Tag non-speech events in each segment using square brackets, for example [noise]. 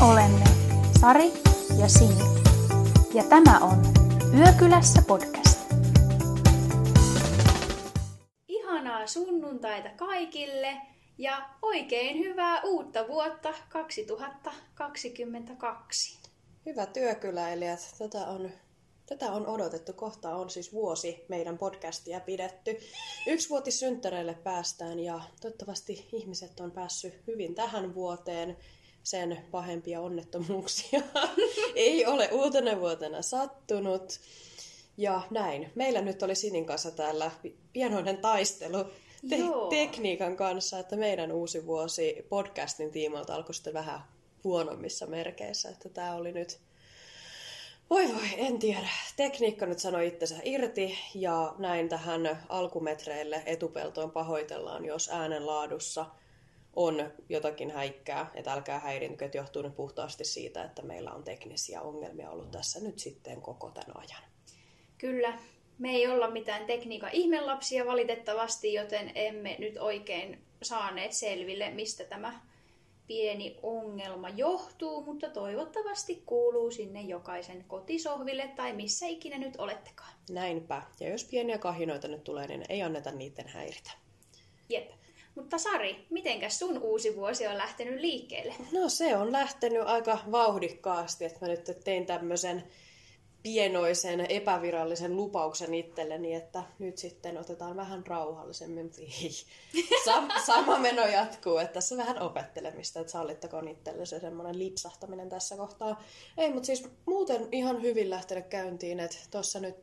olemme Sari ja Sini. Ja tämä on Yökylässä podcast. Ihanaa sunnuntaita kaikille ja oikein hyvää uutta vuotta 2022. Hyvä työkyläilijät. Tätä on, tätä on odotettu. Kohta on siis vuosi meidän podcastia pidetty. Yksivuotissynttäreille päästään ja toivottavasti ihmiset on päässyt hyvin tähän vuoteen. Sen pahempia onnettomuuksia [laughs] ei ole uutena vuotena sattunut. Ja näin. Meillä nyt oli Sinin kanssa täällä pienoinen taistelu te- Joo. tekniikan kanssa, että meidän uusi vuosi podcastin tiimoilta alkoi sitten vähän huonommissa merkeissä, että tämä oli nyt... Voi voi, en tiedä. Tekniikka nyt sanoi itsensä irti ja näin tähän alkumetreille etupeltoon pahoitellaan, jos äänenlaadussa on jotakin häikkää, että älkää häirinkö, että johtuu nyt puhtaasti siitä, että meillä on teknisiä ongelmia ollut tässä nyt sitten koko tämän ajan. Kyllä, me ei olla mitään tekniikan ihmelapsia valitettavasti, joten emme nyt oikein saaneet selville, mistä tämä pieni ongelma johtuu, mutta toivottavasti kuuluu sinne jokaisen kotisohville tai missä ikinä nyt olettekaan. Näinpä. Ja jos pieniä kahinoita nyt tulee, niin ei anneta niiden häiritä. Jep. Mutta Sari, mitenkäs sun uusi vuosi on lähtenyt liikkeelle? No se on lähtenyt aika vauhdikkaasti, että mä nyt tein tämmöisen pienoisen epävirallisen lupauksen itselleni, että nyt sitten otetaan vähän rauhallisemmin. Ei. [laughs] Sam- sama meno jatkuu, että tässä vähän opettelemista, että sallittakoon itselle se semmoinen lipsahtaminen tässä kohtaa. Ei, mutta siis muuten ihan hyvin lähtenyt käyntiin, että tuossa nyt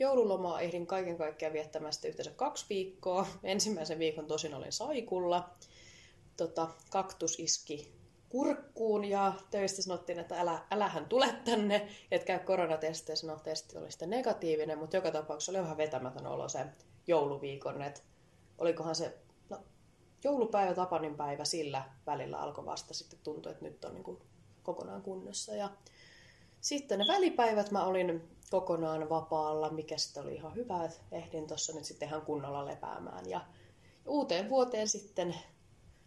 joululomaa ehdin kaiken kaikkiaan viettämästä yhteensä kaksi viikkoa. [laughs] Ensimmäisen viikon tosin olin saikulla. Tota, kaktus iski kurkkuun ja töistä sanottiin, että älä, älähän tule tänne, et käy koronatesteissä. No, testi oli sitten negatiivinen, mutta joka tapauksessa oli vähän vetämätön olo se jouluviikon, että olikohan se, no, joulupäivä, Tapanin päivä, sillä välillä alkoi vasta sitten tuntua, että nyt on niin kuin kokonaan kunnossa. Ja sitten ne välipäivät mä olin kokonaan vapaalla, mikä sitten oli ihan hyvä, että ehdin tuossa nyt sitten ihan kunnolla lepäämään. Ja uuteen vuoteen sitten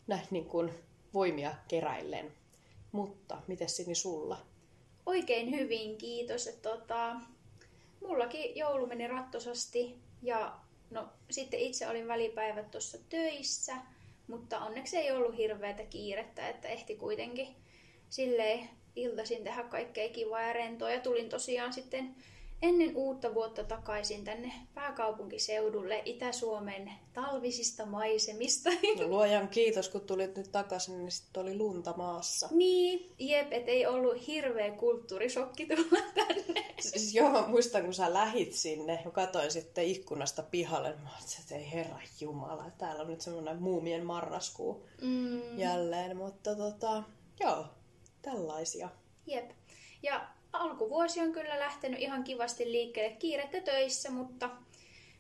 näin niin kuin voimia keräillen. Mutta miten Sini sulla? Oikein hyvin, kiitos. Että tota, mullakin joulu meni rattosasti ja no, sitten itse olin välipäivät tuossa töissä, mutta onneksi ei ollut hirveätä kiirettä, että ehti kuitenkin silleen iltaisin tehdä kaikkea kivaa ja rentoa. Ja tulin tosiaan sitten ennen uutta vuotta takaisin tänne pääkaupunkiseudulle Itä-Suomen talvisista maisemista. [laughs] No luojan kiitos, kun tulit nyt takaisin, niin sitten oli lunta maassa. niin, jep, et ei ollut hirveä kulttuurisokki tulla [laughs] tänne. Siis joo, muistan, kun sä lähit sinne ja katsoin sitten ikkunasta pihalle, niin mä olin, että ei herra jumala, täällä on nyt semmoinen muumien marraskuu Mm, jälleen, mutta tota, joo, tällaisia. Jep. Ja alkuvuosi on kyllä lähtenyt ihan kivasti liikkeelle kiirettä töissä, mutta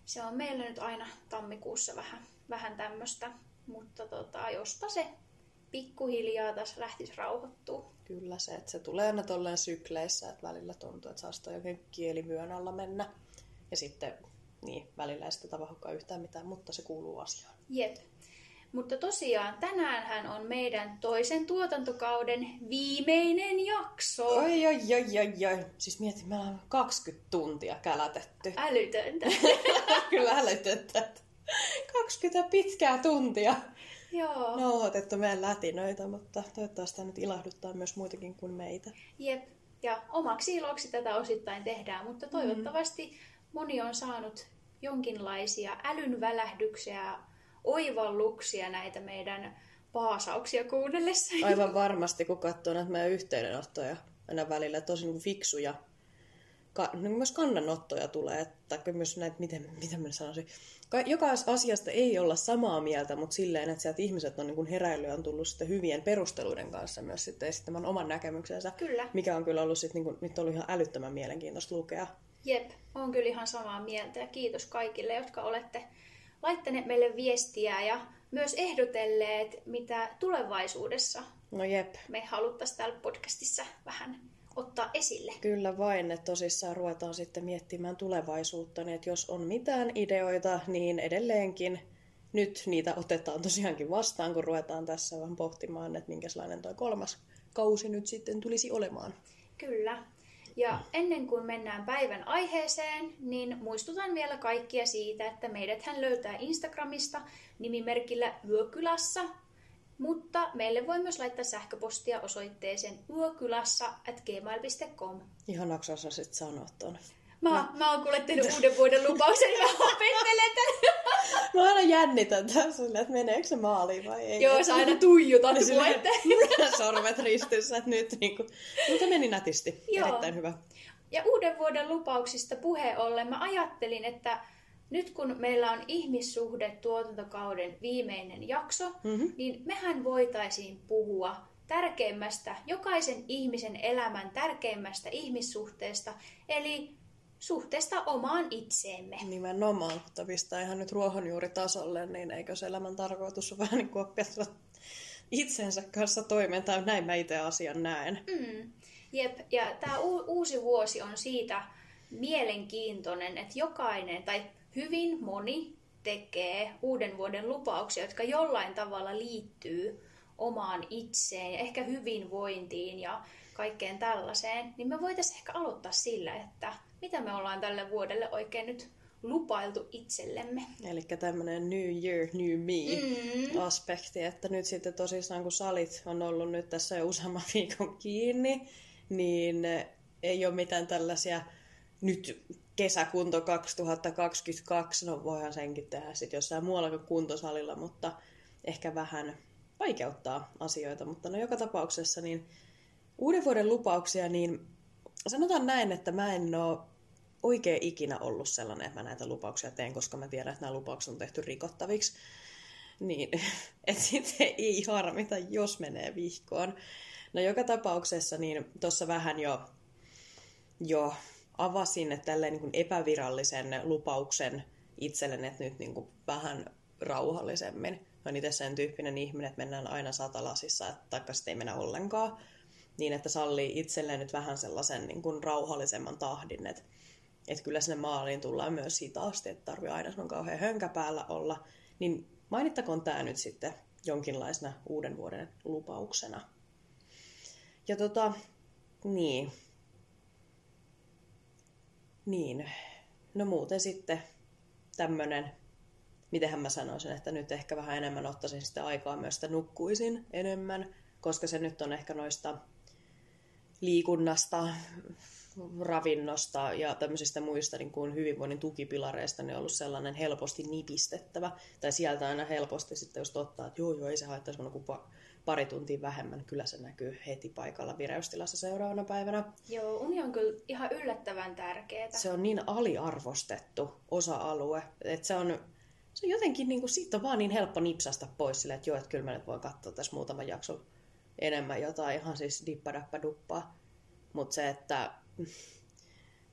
se on meillä nyt aina tammikuussa vähän, vähän tämmöistä. Mutta tota, jospa se pikkuhiljaa taas lähtisi rauhoittua. Kyllä se, että se tulee aina tolleen sykleissä, että välillä tuntuu, että saa sitä jokin kielivyön alla mennä. Ja sitten, niin, välillä ei sitten tapahdukaan yhtään mitään, mutta se kuuluu asiaan. Jep. Mutta tosiaan tänäänhän on meidän toisen tuotantokauden viimeinen jakso. Oi, oi, oi, oi, oi. Siis mietin, me ollaan 20 tuntia kälätetty. Älytöntä. [laughs] Kyllä älytöntä. 20 pitkää tuntia. Joo. Nauhoitettu meidän lätinöitä, mutta toivottavasti tämä nyt ilahduttaa myös muitakin kuin meitä. Jep. Ja omaksi iloksi tätä osittain tehdään, mutta toivottavasti moni on saanut jonkinlaisia älynvälähdyksiä, oivalluksia näitä meidän paasauksia kuunnellessa. Aivan varmasti, kun katsoo näitä meidän yhteydenottoja aina välillä, tosi niin fiksuja, ka, niin myös kannanottoja tulee, että myös näitä, miten, miten mä sanoisin, Ka- joka asiasta ei olla samaa mieltä, mutta silleen, että sieltä ihmiset on niin kuin heräillyt on tullut sitten hyvien perusteluiden kanssa myös sitten esittämään oman näkemyksensä, Kyllä. mikä on kyllä ollut sitten, niin kuin, nyt ollut ihan älyttömän mielenkiintoista lukea. Jep, on kyllä ihan samaa mieltä ja kiitos kaikille, jotka olette laittaneet meille viestiä ja myös ehdotelleet, mitä tulevaisuudessa No jep, me haluttaisiin täällä podcastissa vähän ottaa esille. Kyllä vain, että tosissaan ruvetaan sitten miettimään tulevaisuutta, niin että jos on mitään ideoita, niin edelleenkin nyt niitä otetaan tosiaankin vastaan, kun ruvetaan tässä vähän pohtimaan, että minkälainen toi kolmas kausi nyt sitten tulisi olemaan. Kyllä. Ja ennen kuin mennään päivän aiheeseen, niin muistutan vielä kaikkia siitä, että meidät hän löytää Instagramista nimimerkillä Yökylässä, mutta meille voi myös laittaa sähköpostia osoitteeseen yökylässä.gmail.com. Ihan sä sitten sanoa tuonne? Mä, mä, mä oon kuule tehnyt uuden vuoden lupauksen ja mä opettelen tämän. Mä aina jännitän tässä, että meneekö se maaliin vai ei. Joo, sä aina tuijotat mua, että... [laughs] sormet ristissä, että nyt niinku... Mutta meni nätisti. Joo. Erittäin hyvä. Ja uuden vuoden lupauksista puheen ollen mä ajattelin, että nyt kun meillä on ihmissuhde tuotantokauden viimeinen jakso, mm-hmm. niin mehän voitaisiin puhua tärkeimmästä, jokaisen ihmisen elämän tärkeimmästä ihmissuhteesta, eli suhteesta omaan itseemme. Nimenomaan, mutta pistää ihan nyt ruohonjuuritasolle, niin eikö se elämän tarkoitus ole vähän niin kuin oppia itsensä kanssa toimeen, tai näin mä itse asian näen. Mm. Jep, ja tämä u- uusi vuosi on siitä mielenkiintoinen, että jokainen, tai hyvin moni tekee uuden vuoden lupauksia, jotka jollain tavalla liittyy omaan itseen ja ehkä hyvinvointiin ja kaikkeen tällaiseen, niin me voitaisiin ehkä aloittaa sillä, että mitä me ollaan tälle vuodelle oikein nyt lupailtu itsellemme. Eli tämmöinen New Year, New Me-aspekti, mm. että nyt sitten tosissaan kun salit on ollut nyt tässä jo useamman [laughs] viikon kiinni, niin ei ole mitään tällaisia nyt kesäkunto 2022, no voihan senkin tehdä sitten jossain muualla kuin kuntosalilla, mutta ehkä vähän vaikeuttaa asioita, mutta no joka tapauksessa niin uuden vuoden lupauksia, niin sanotaan näin, että mä en ole oikein ikinä ollut sellainen, että mä näitä lupauksia teen, koska mä tiedän, että nämä lupaukset on tehty rikottaviksi. Niin, [laughs] että sitten ei harmita, jos menee vihkoon. No joka tapauksessa, niin tuossa vähän jo, jo avasin että tälleen niin kuin epävirallisen lupauksen itselleni, että nyt niin kuin vähän rauhallisemmin. Mä oon itse sen tyyppinen ihminen, että mennään aina satalasissa, taikka sitten ei mennä ollenkaan. Niin, että sallii itselleen nyt vähän sellaisen niin kuin rauhallisemman tahdin, että että kyllä sinne maaliin tullaan myös hitaasti, että tarvii aina sun kauhean hönkä päällä olla, niin mainittakoon tämä nyt sitten jonkinlaisena uuden vuoden lupauksena. Ja tota, niin. Niin. No muuten sitten tämmönen, mitenhän mä sanoisin, että nyt ehkä vähän enemmän ottaisin sitten aikaa myös, että nukkuisin enemmän, koska se nyt on ehkä noista liikunnasta, ravinnosta ja tämmöisistä muista niin kuin hyvinvoinnin tukipilareista niin on ollut sellainen helposti nipistettävä. Tai sieltä aina helposti sitten, jos ottaa, että joo, joo, ei se haittaisi kuin pari tuntia vähemmän, kyllä se näkyy heti paikalla vireystilassa seuraavana päivänä. Joo, uni on kyllä ihan yllättävän tärkeää. Se on niin aliarvostettu osa-alue, että se on, se on jotenkin, niin kuin, siitä on vaan niin helppo nipsasta pois sille, että joo, että kyllä mä nyt voin katsoa tässä muutaman jakson enemmän jotain ihan siis dippadappa duppaa. Mutta se, että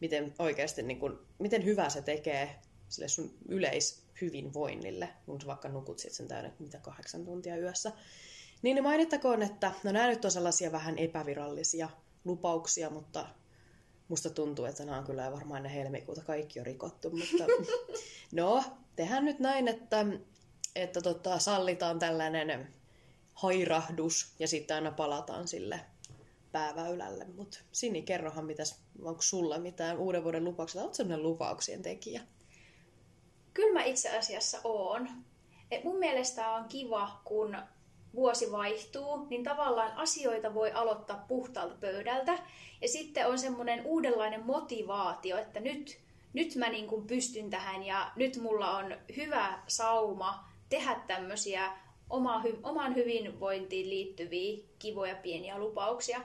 miten oikeasti, niin kun, miten hyvä se tekee sille sun yleishyvinvoinnille, kun sä vaikka nukut sit sen täynnä mitä kahdeksan tuntia yössä. Niin, niin mainittakoon, että no nämä nyt on sellaisia vähän epävirallisia lupauksia, mutta musta tuntuu, että nämä on kyllä varmaan ennen helmikuuta kaikki on rikottu, mutta [laughs] no, tehdään nyt näin, että, että tota, sallitaan tällainen hairahdus ja sitten aina palataan sille pääväylälle. Mutta Sini, kerrohan, mitäs, onko sulla mitään uuden vuoden lupauksia? Oletko sellainen lupauksien tekijä? Kyllä mä itse asiassa oon. Et mun mielestä on kiva, kun vuosi vaihtuu, niin tavallaan asioita voi aloittaa puhtaalta pöydältä. Ja sitten on semmoinen uudenlainen motivaatio, että nyt, nyt mä niin kuin pystyn tähän ja nyt mulla on hyvä sauma tehdä tämmöisiä oma, hy, omaan hyvinvointiin liittyviä kivoja pieniä lupauksia.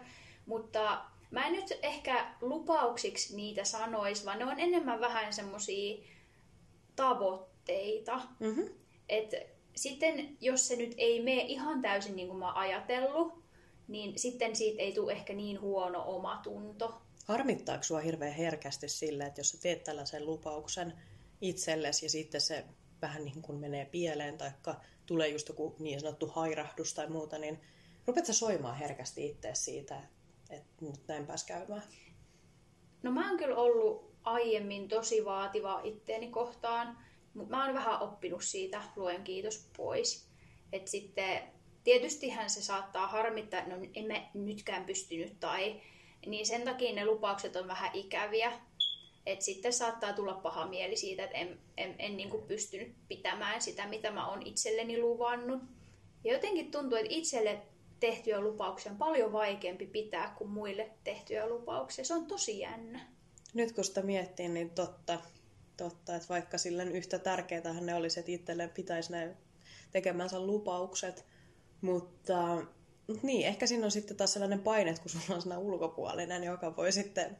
Mutta mä en nyt ehkä lupauksiksi niitä sanoisi, vaan ne on enemmän vähän semmoisia tavoitteita. Mm-hmm. Et sitten jos se nyt ei mene ihan täysin niin kuin mä ajatellut, niin sitten siitä ei tule ehkä niin huono omatunto. Harmittaako sua hirveän herkästi sille, että jos sä teet tällaisen lupauksen itsellesi ja sitten se vähän niin kuin menee pieleen tai tulee just joku niin sanottu hairahdus tai muuta, niin rupeat sä soimaan herkästi itse siitä, että nyt näin pääs käymään? No mä oon kyllä ollut aiemmin tosi vaativa itteeni kohtaan, mutta mä oon vähän oppinut siitä, luen kiitos, pois. Että sitten tietystihän se saattaa harmittaa, että no en mä nytkään pystynyt tai niin sen takia ne lupaukset on vähän ikäviä. Et sitten saattaa tulla paha mieli siitä, että en, en, en niin pystynyt pitämään sitä, mitä mä oon itselleni luvannut. Ja jotenkin tuntuu, että itselle tehtyjä lupauksia on paljon vaikeampi pitää kuin muille tehtyjä lupauksia. Se on tosi jännä. Nyt kun sitä miettii, niin totta, totta että vaikka silleen yhtä tärkeää ne olisi, että itselleen pitäisi ne tekemänsä lupaukset, mutta niin, ehkä siinä on sitten taas sellainen paine, kun sulla on sellainen ulkopuolinen, joka voi sitten,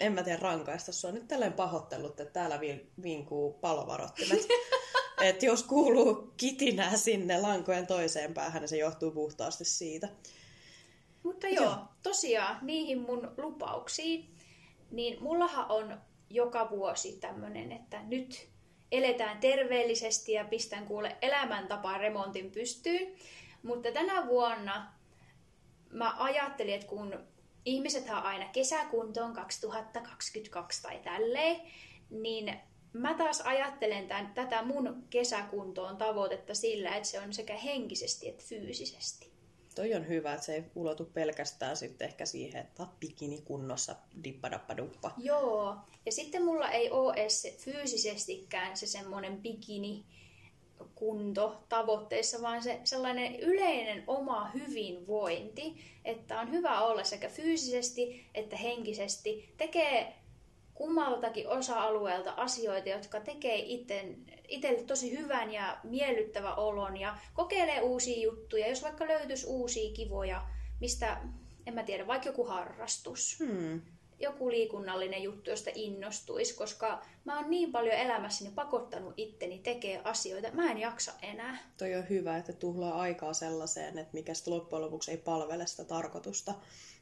en mä tiedä, rankaista sua. Nyt tälleen pahoittelut, että täällä vinkuu palovarottimet. [laughs] että jos kuuluu kitinää sinne lankojen toiseen päähän, niin se johtuu puhtaasti siitä. Mutta joo, joo, tosiaan niihin mun lupauksiin, niin mullahan on joka vuosi tämmönen, että nyt eletään terveellisesti ja pistän kuule elämäntapaan remontin pystyyn. Mutta tänä vuonna mä ajattelin, että kun ihmisethän aina kesäkuntoon 2022 tai tälleen, niin mä taas ajattelen tämän, tätä mun kesäkuntoon tavoitetta sillä, että se on sekä henkisesti että fyysisesti. Toi on hyvä, että se ei ulotu pelkästään sitten ehkä siihen, että bikini kunnossa dippadappaduppa. Joo, ja sitten mulla ei ole edes fyysisestikään se semmoinen bikini kunto tavoitteissa, vaan se sellainen yleinen oma hyvinvointi, että on hyvä olla sekä fyysisesti että henkisesti, tekee kummaltakin osa-alueelta asioita, jotka tekee itselle tosi hyvän ja miellyttävän olon ja kokeilee uusia juttuja, jos vaikka löytyisi uusia kivoja, mistä, en mä tiedä, vaikka joku harrastus. Hmm joku liikunnallinen juttu, josta innostuisi, koska mä oon niin paljon elämässäni pakottanut itteni tekee asioita, mä en jaksa enää. Toi on hyvä, että tuhlaa aikaa sellaiseen, että mikä sitten loppujen lopuksi ei palvele sitä tarkoitusta.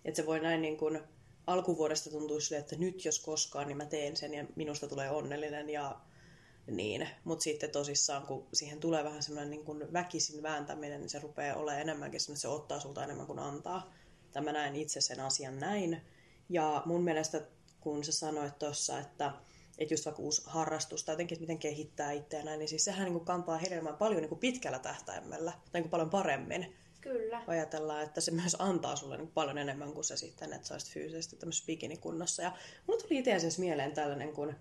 Että se voi näin niin kuin alkuvuodesta tuntua sille, että nyt jos koskaan, niin mä teen sen ja minusta tulee onnellinen ja niin. Mutta sitten tosissaan, kun siihen tulee vähän semmoinen niin kuin väkisin vääntäminen, niin se rupeaa olemaan enemmänkin että se ottaa sulta enemmän kuin antaa. Tämä näen itse sen asian näin. Ja mun mielestä, kun sä sanoit tuossa, että, että just vaikka uusi harrastus tai jotenkin, että miten kehittää itseään, niin siis sehän niin kuin kantaa hedelmää paljon niin kuin pitkällä tähtäimellä, tai niin kuin paljon paremmin. Kyllä. Ajatellaan, että se myös antaa sulle niin paljon enemmän kuin se sitten, että sä olisit fyysisesti tämmöisessä bikinikunnossa. Ja mulla tuli itse asiassa mieleen tällainen, kun...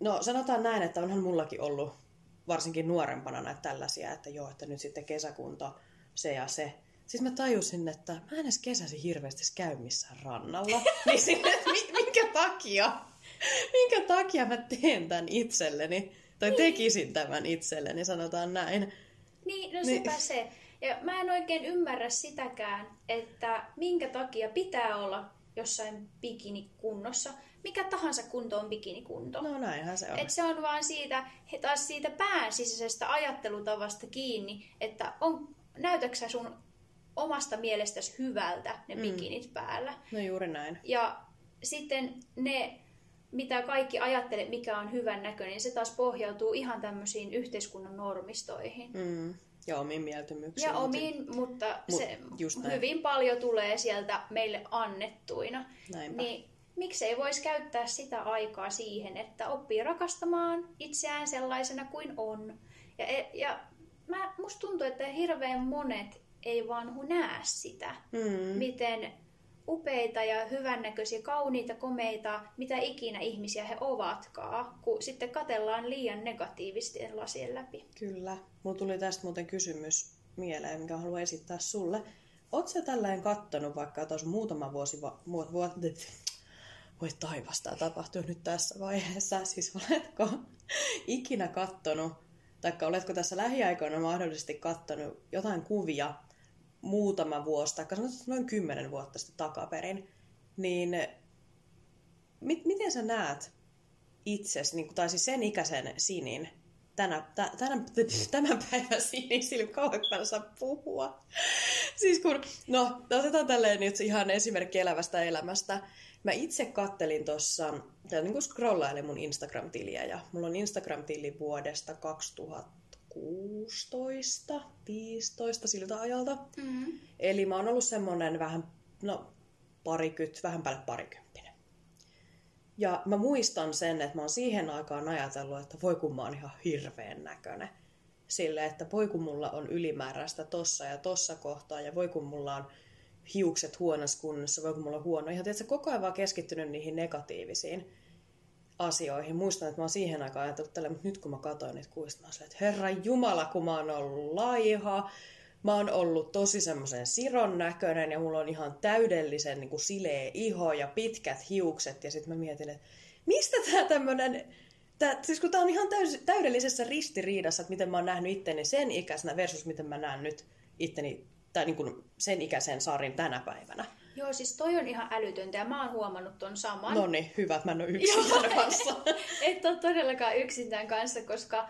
No sanotaan näin, että onhan mullakin ollut varsinkin nuorempana näitä tällaisia, että joo, että nyt sitten kesäkunto, se ja se. Siis mä tajusin, että mä en edes kesäsi hirveästi käy missään rannalla. [laughs] niin sinne, että minkä takia? Minkä takia mä teen tämän itselleni? Tai niin. tekisin tämän itselleni, sanotaan näin. Niin, no sepä niin. se. Ja mä en oikein ymmärrä sitäkään, että minkä takia pitää olla jossain bikinikunnossa. Mikä tahansa kunto on bikinikunto. No näinhän se on. Et se on vaan siitä, taas siitä pääsisäisestä ajattelutavasta kiinni, että on, näytäksä sun omasta mielestäsi hyvältä ne mm. bikinit päällä. No juuri näin. Ja sitten ne, mitä kaikki ajattelee, mikä on hyvän näköinen, niin se taas pohjautuu ihan tämmöisiin yhteiskunnan normistoihin. Mm. Ja omiin mieltymyksiin. Ja omiin, mutta Mut, se hyvin paljon tulee sieltä meille annettuina. Näinpä. Niin miksei voisi käyttää sitä aikaa siihen, että oppii rakastamaan itseään sellaisena kuin on. Ja, e, ja mä, musta tuntuu, että hirveän monet ei vaan näe sitä, mm. miten upeita ja hyvännäköisiä, kauniita, komeita, mitä ikinä ihmisiä he ovatkaan, kun sitten katellaan liian negatiivisesti lasien läpi. Kyllä. Mulla tuli tästä muuten kysymys mieleen, mikä haluan esittää sulle. Oletko sä tällainen kattonut vaikka tuossa muutama vuosi, va- vu- vu- voi taivasta, tapahtuu nyt tässä vaiheessa. [laughs] Siis oletko ikinä kattonut, tai oletko tässä lähiaikoina mahdollisesti kattonut jotain kuvia muutama vuosi, tai noin kymmenen vuotta sitten takaperin, niin mit, miten sä näet itsesi, niin, tai siis sen ikäisen Sinin, tänä, tä, tänä, [laughs] tämän päivän Sinin, sillä kauan saa puhua. siis kun, no, otetaan tälleen nyt ihan esimerkki elävästä elämästä. Mä itse kattelin tuossa, niin kuin scrollailin mun Instagram-tiliä, ja mulla on Instagram-tili vuodesta 2000 16, 15 siltä ajalta. Mm-hmm. Eli mä oon ollut semmonen vähän, no parikyt, vähän päälle parikymppinen. Ja mä muistan sen, että mä oon siihen aikaan ajatellut, että voi kun mä oon ihan hirveän näköinen. sille, että voi kun mulla on ylimääräistä tossa ja tossa kohtaa ja voi kun mulla on hiukset huonossa kunnossa, voi kun mulla on huono. Ihan tietysti koko ajan vaan keskittynyt niihin negatiivisiin asioihin. Muistan, että mä oon siihen aikaan ajatellut tälle, mutta nyt kun mä katsoin niitä kuvista, mä että herra Jumala, kun mä oon ollut laiha, mä oon ollut tosi semmoisen siron näköinen ja mulla on ihan täydellisen niin kuin sileä iho ja pitkät hiukset. Ja sitten mä mietin, että mistä tää tämmönen, tää, siis kun tää on ihan täys, täydellisessä ristiriidassa, että miten mä oon nähnyt itteni sen ikäisenä versus miten mä näen nyt itteni tai niin kuin sen ikäisen Sarin tänä päivänä. Joo, siis toi on ihan älytöntä ja mä oon huomannut ton saman. No niin, hyvä, että mä en ole yksin tämän kanssa. [laughs] Et ole todellakaan yksin tämän kanssa, koska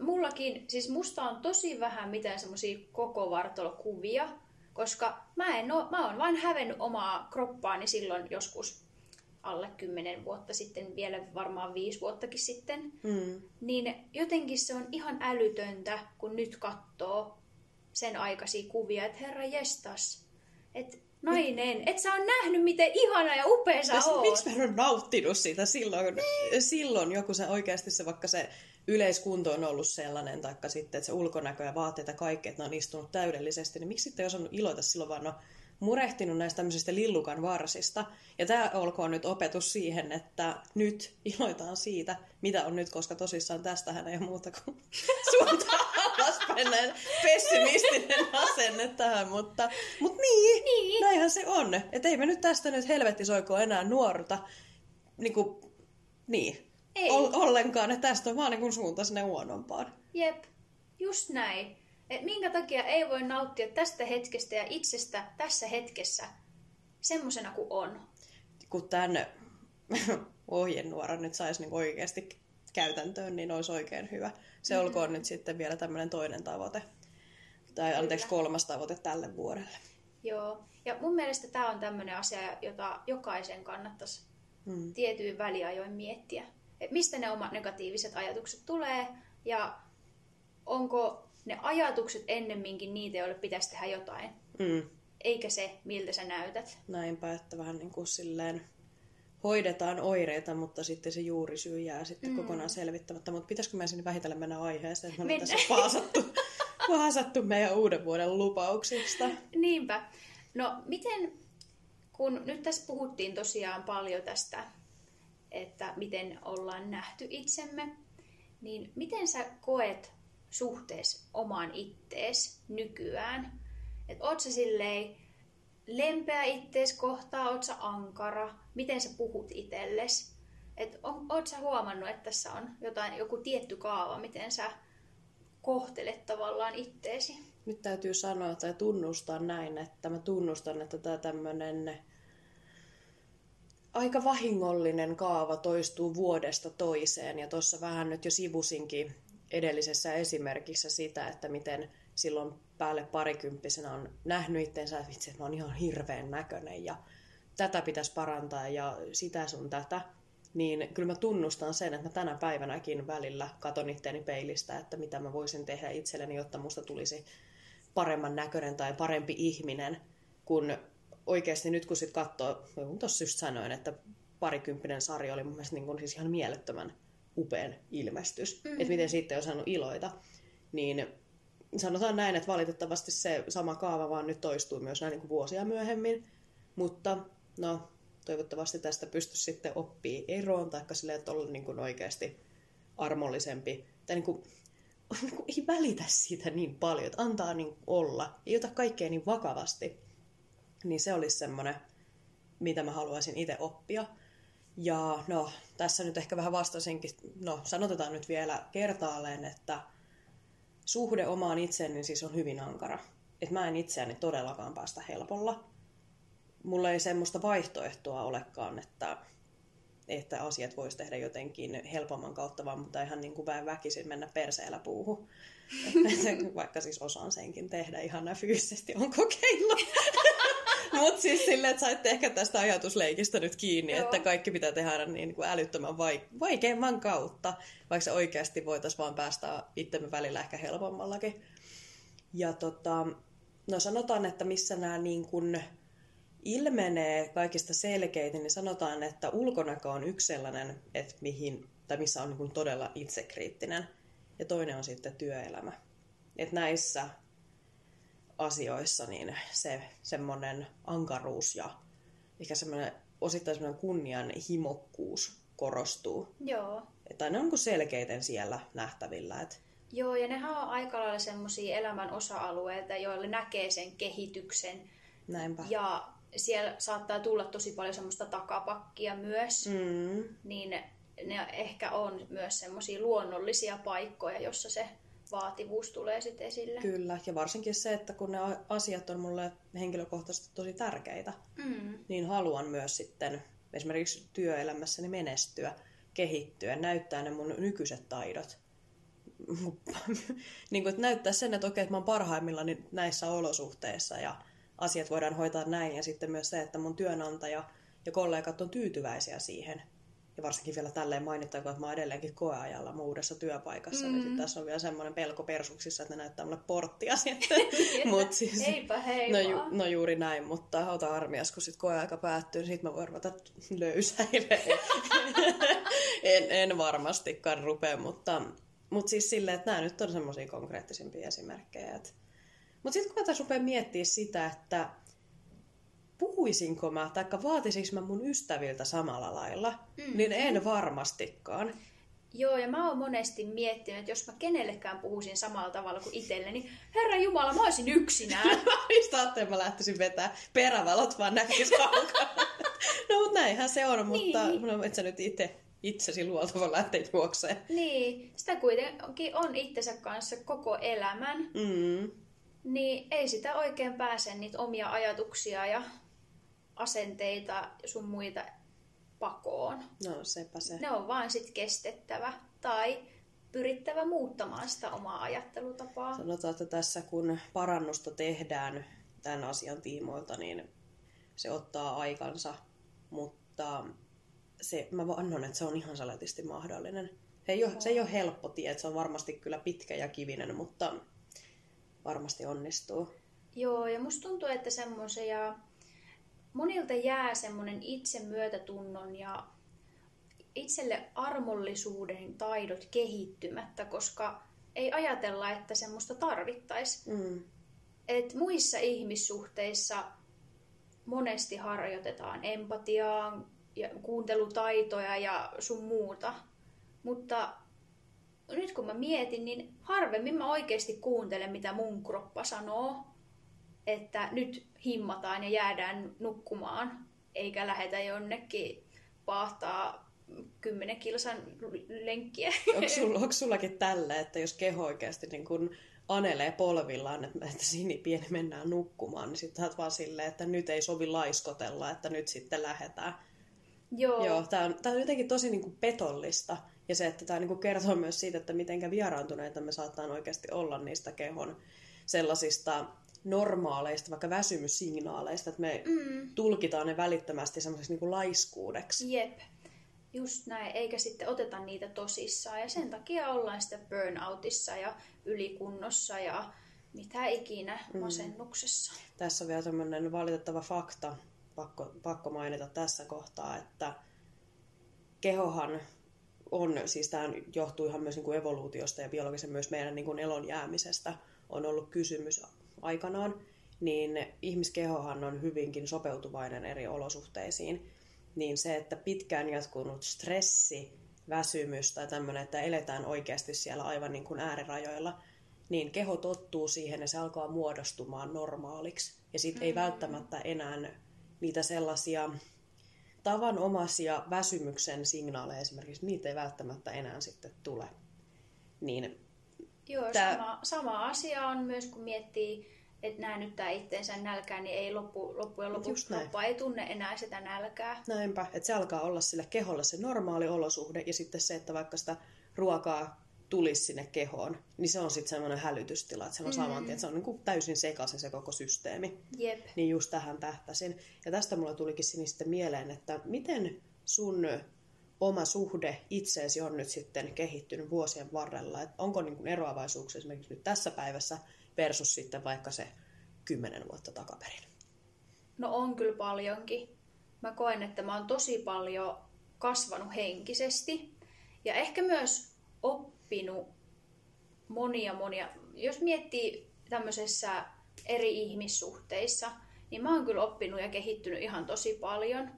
mullakin, siis musta on tosi vähän mitään semmosia koko vartalokuvia, koska mä en oo, mä oon vain hävennyt omaa kroppaani silloin joskus alle 10 vuotta sitten, vielä varmaan viisi vuottakin sitten. Mm. Niin jotenkin se on ihan älytöntä, kun nyt katsoo sen aikaisia kuvia, että herra jestas, että nainen, et sä on nähnyt, miten ihana ja upea sä oot. miksi mä en ole nauttinut siitä silloin, niin. silloin joku se oikeasti se, vaikka se yleiskunto on ollut sellainen, taikka sitten, että se ulkonäkö ja vaatteet ja kaikki, että ne on istunut täydellisesti, niin miksi sitten ei osannut iloita silloin, vaan no murehtinut näistä tämmöisistä lillukan varsista. Ja tämä olkoon nyt opetus siihen, että nyt iloitaan siitä, mitä on nyt, koska tosissaan tästähän ei ole muuta kuin [laughs] suuntaan alaspäin näin pessimistinen asenne tähän, mutta, mutta niin, Niin. näinhän se on. Että ei me nyt tästä nyt helvetti soiko enää nuorta, niin kuin, niin, Ei. Ol, ollenkaan, että tästä on vaan niin kuin suunta sinne huonompaan. Jep, just näin. Et minkä takia ei voi nauttia tästä hetkestä ja itsestä tässä hetkessä semmosena kuin on. kun tämän [laughs] ohjenuoran nyt saisi niin oikeasti käytäntöön, niin olisi oikein hyvä. Se mm-hmm. olkoon nyt sitten vielä tämmöinen toinen tavoite. Tai anteeksi, kolmas tavoite tälle vuodelle. Joo. Ja mun mielestä tämä on tämmöinen asia, jota jokaisen kannattaisi Mm. tietyin väliajoin miettiä. Et mistä ne omat negatiiviset ajatukset tulee ja onko ne ajatukset ennemminkin niitä, joille pitäisi tehdä jotain, Mm. eikä se, miltä sä näytät. Näinpä, että vähän niin kuin silleen hoidetaan oireita, mutta sitten se juurisyy jää sitten mm. kokonaan selvittämättä. Mutta pitäisikö meidän sinne vähitellen mennä aiheeseen? että Me ollaan tässä paasattu, paasattu [laughs] meidän uuden vuoden lupauksista. Niinpä. No miten, kun nyt tässä puhuttiin tosiaan paljon tästä, että miten ollaan nähty itsemme, niin miten sä koet suhteessa omaan ittees nykyään? Että oot sä silleen lempeä ittees kohtaa, oot sä ankara, miten sä puhut itselles? Et on, oot sä huomannut, että tässä on jotain, joku tietty kaava, miten sä kohtelet tavallaan itteesi? Nyt täytyy sanoa tai tunnustaa näin, että mä tunnustan, että tämä tämmöinen aika vahingollinen kaava toistuu vuodesta toiseen. Ja tuossa vähän nyt jo sivusinkin edellisessä esimerkissä sitä, että miten silloin päälle parikymppisenä on nähnyt itseensä, että vitsi, että mä oon ihan hirveän näköinen ja tätä pitäisi parantaa ja sitä sun tätä. Niin kyllä mä tunnustan sen, että mä tänä päivänäkin välillä katon itteeni peilistä, että mitä mä voisin tehdä itselleni, jotta musta tulisi paremman näköinen tai parempi ihminen, kun oikeasti nyt kun sit katsoo, kun tuossa just sanoin, että parikymppinen sarja oli mun mielestä niin kun siis ihan mielettömän upean ilmestys, mm-hmm. että miten siitä ei osannut iloita, niin sanotaan näin, että valitettavasti se sama kaava vaan nyt toistuu myös näin niin kuin vuosia myöhemmin, mutta no toivottavasti tästä pystyisi sitten oppii eroon, taikka silleen, että olla niin kuin oikeasti armollisempi, tai niin kuin, [laughs] niin kuin ei välitä siitä niin paljon, että antaa niin olla, ei ota kaikkea niin vakavasti, niin se olisi semmoinen, mitä mä haluaisin itse oppia. Ja no, tässä nyt ehkä vähän vastasinkin, no sanotetaan nyt vielä kertaalleen, että suhde omaan itseeni siis on hyvin ankara. Että mä en itseäni todellakaan päästä helpolla. Mulla ei semmoista vaihtoehtoa olekaan, että, että asiat voisi tehdä jotenkin helpomman kautta, vaan mutta ihan niin kuin väkisin mennä perseellä puuhun. [laughs] Vaikka siis osaan senkin tehdä ihan fyysisesti, on kokeillut. [laughs] Mutta siis silleen, että saitte ehkä tästä ajatusleikistä nyt kiinni, Joo. että kaikki pitää tehdä niin kuin älyttömän vaik- vaikeimman kautta, vaikka se oikeasti voitaisiin vaan päästä itsemme välillä ehkä helpommallakin. Ja tota, no sanotaan, että missä nämä niin kuin ilmenee kaikista selkeitä, niin sanotaan, että ulkonäkö on yksi sellainen, että mihin, tai missä on niin kuin todella itsekriittinen. ja toinen on sitten työelämä. Et näissä asioissa niin se semmoinen ankaruus ja ehkä semmoinen osittain semmoinen kunnianhimokkuus korostuu. Joo. Että ne on niin selkeiten siellä nähtävillä. Että Joo, ja nehän on aika lailla semmoisia elämän osa-alueita, joille näkee sen kehityksen. näinpä. Ja siellä saattaa tulla tosi paljon semmoista takapakkia myös. Mm, Niin ne ehkä on myös semmoisia luonnollisia paikkoja, jossa se vaativuus tulee sitten esille. kyllä, ja varsinkin se, että kun ne asiat on mulle henkilökohtaisesti tosi tärkeitä, Mm. niin haluan myös sitten esimerkiksi työelämässäni menestyä, kehittyä, näyttää ne mun nykyiset taidot. [laughs] niin kuin, että näyttää sen, että okei, että mä oon parhaimmillani näissä olosuhteissa ja asiat voidaan hoitaa näin. Ja sitten myös se, että mun työnantaja ja kollegat on tyytyväisiä siihen. Ja varsinkin vielä tälleen mainittakoon, että mä oon edelleenkin koeajalla mun uudessa työpaikassa. Mm. Niin tässä on vielä semmoinen pelko persuksissa, että ne näyttää mulle porttia [laughs] sitten. Mut siis, Heipä hei No, ju, no juuri näin, mutta ota armias, kun sit koeaika päättyy, niin sit mä voin ruveta [laughs] en, en varmastikaan rupea, mutta, mutta siis silleen, että nämä nyt on semmoisia konkreettisimpia esimerkkejä. Mutta sitten kun mä taas rupean miettimään sitä, että puhuisinko mä, tai vaatisinko mä mun ystäviltä samalla lailla, mm. niin en varmastikaan. Joo, ja mä oon monesti miettinyt, että jos mä kenellekään puhuisin samalla tavalla kuin itselle, niin herra Jumala, mä olisin yksinään. [laughs] Mistä ajattelin, mä lähtisin vetää perävalot vaan näkis kaukaa. no mutta näinhän se on, mutta Niin. no, et sä nyt itse itsesi luolta voi lähteä juokseen. niin, sitä kuitenkin on itsensä kanssa koko elämän, Mm. niin ei sitä oikein pääse niitä omia ajatuksia ja asenteita sun muita pakoon. No sepä se. Ne on vaan sit kestettävä tai pyrittävä muuttamaan sitä omaa ajattelutapaa. Sanotaan, että tässä kun parannusta tehdään tämän asian tiimoilta, niin se ottaa aikansa, mutta se, mä vannon, että se on ihan saletisti mahdollinen. Se ei, ole, se ei ole helppo tie, että se on varmasti kyllä pitkä ja kivinen, mutta varmasti onnistuu. Joo, ja musta tuntuu, että semmoisen ja monilta jää semmoinen itsemyötätunnon ja itselle armollisuuden taidot kehittymättä, koska ei ajatella, että semmoista tarvittaisi. Mm. Et muissa ihmissuhteissa monesti harjoitetaan empatiaa ja kuuntelutaitoja ja sun muuta. Mutta nyt kun mä mietin, niin harvemmin mä oikeasti kuuntelen, mitä mun kroppa sanoo. Että nyt himmataan ja jäädään nukkumaan, eikä lähetä jonnekin paahtaa kymmenen kilsan lenkkiä. Onko, [laughs] sulla, onko sullakin tällä, että jos keho oikeasti niin kun anelee polvillaan, että, että Sini pieni mennään nukkumaan, niin sitten vaan silleen, että nyt ei sovi laiskotella, että nyt sitten lähdetään. Joo. Joo, tämä on, tää on jotenkin tosi niin kuin petollista. Ja se, että tämä niin kertoo myös siitä, että miten vieraantuneita me saattaa oikeasti olla niistä kehon sellaisista normaaleista, vaikka väsymyssignaaleista, että me mm. tulkitaan ne välittömästi semmoiseksi niin kuin laiskuudeksi. Jep, just näin, eikä sitten oteta niitä tosissaan. Ja sen takia ollaan sitten burnoutissa ja ylikunnossa ja mitä ikinä masennuksessa. Tässä on vielä tämmöinen valitettava fakta, pakko, pakko mainita tässä kohtaa, että kehohan on, siis tämä johtuu ihan myös niin kuin evoluutiosta ja biologisen myös meidän niin kuin elon jäämisestä on ollut kysymys aikanaan, niin ihmiskehohan on hyvinkin sopeutuvainen eri olosuhteisiin. Niin se, että pitkään jatkunut stressi, väsymys tai tämmöinen, että eletään oikeasti siellä aivan niin kuin äärirajoilla, niin keho tottuu siihen ja se alkaa muodostumaan normaaliksi. Ja sitten ei välttämättä enää niitä sellaisia tavanomaisia väsymyksen signaaleja esimerkiksi, niitä ei välttämättä enää sitten tule. Niin Joo, Tää- sama, sama asia on myös, kun miettii, että näännyttää itteensä nälkää, niin ei loppu, loppujen lopuksi kroppa ei tunne enää sitä nälkää. näinpä, että se alkaa olla sille keholle se normaali olosuhde ja sitten se, että vaikka sitä ruokaa tulisi sinne kehoon, niin se on sitten semmoinen hälytystila, että se on saman tien, että se on niin kuin täysin sekaisin se koko systeemi. Jep. Niin just tähän tähtäsin. Ja tästä mulla tulikin sitten mieleen, että miten sun oma suhde itseesi on nyt sitten kehittynyt vuosien varrella? Et onko niin kuin eroavaisuuksia esimerkiksi nyt tässä päivässä versus sitten vaikka se kymmenen vuotta takaperin? No on kyllä paljonkin. Mä koen, että mä oon tosi paljon kasvanut henkisesti ja ehkä myös oppinut monia monia. Jos miettii tämmöisessä eri ihmissuhteissa, niin mä oon kyllä oppinut ja kehittynyt ihan tosi paljon.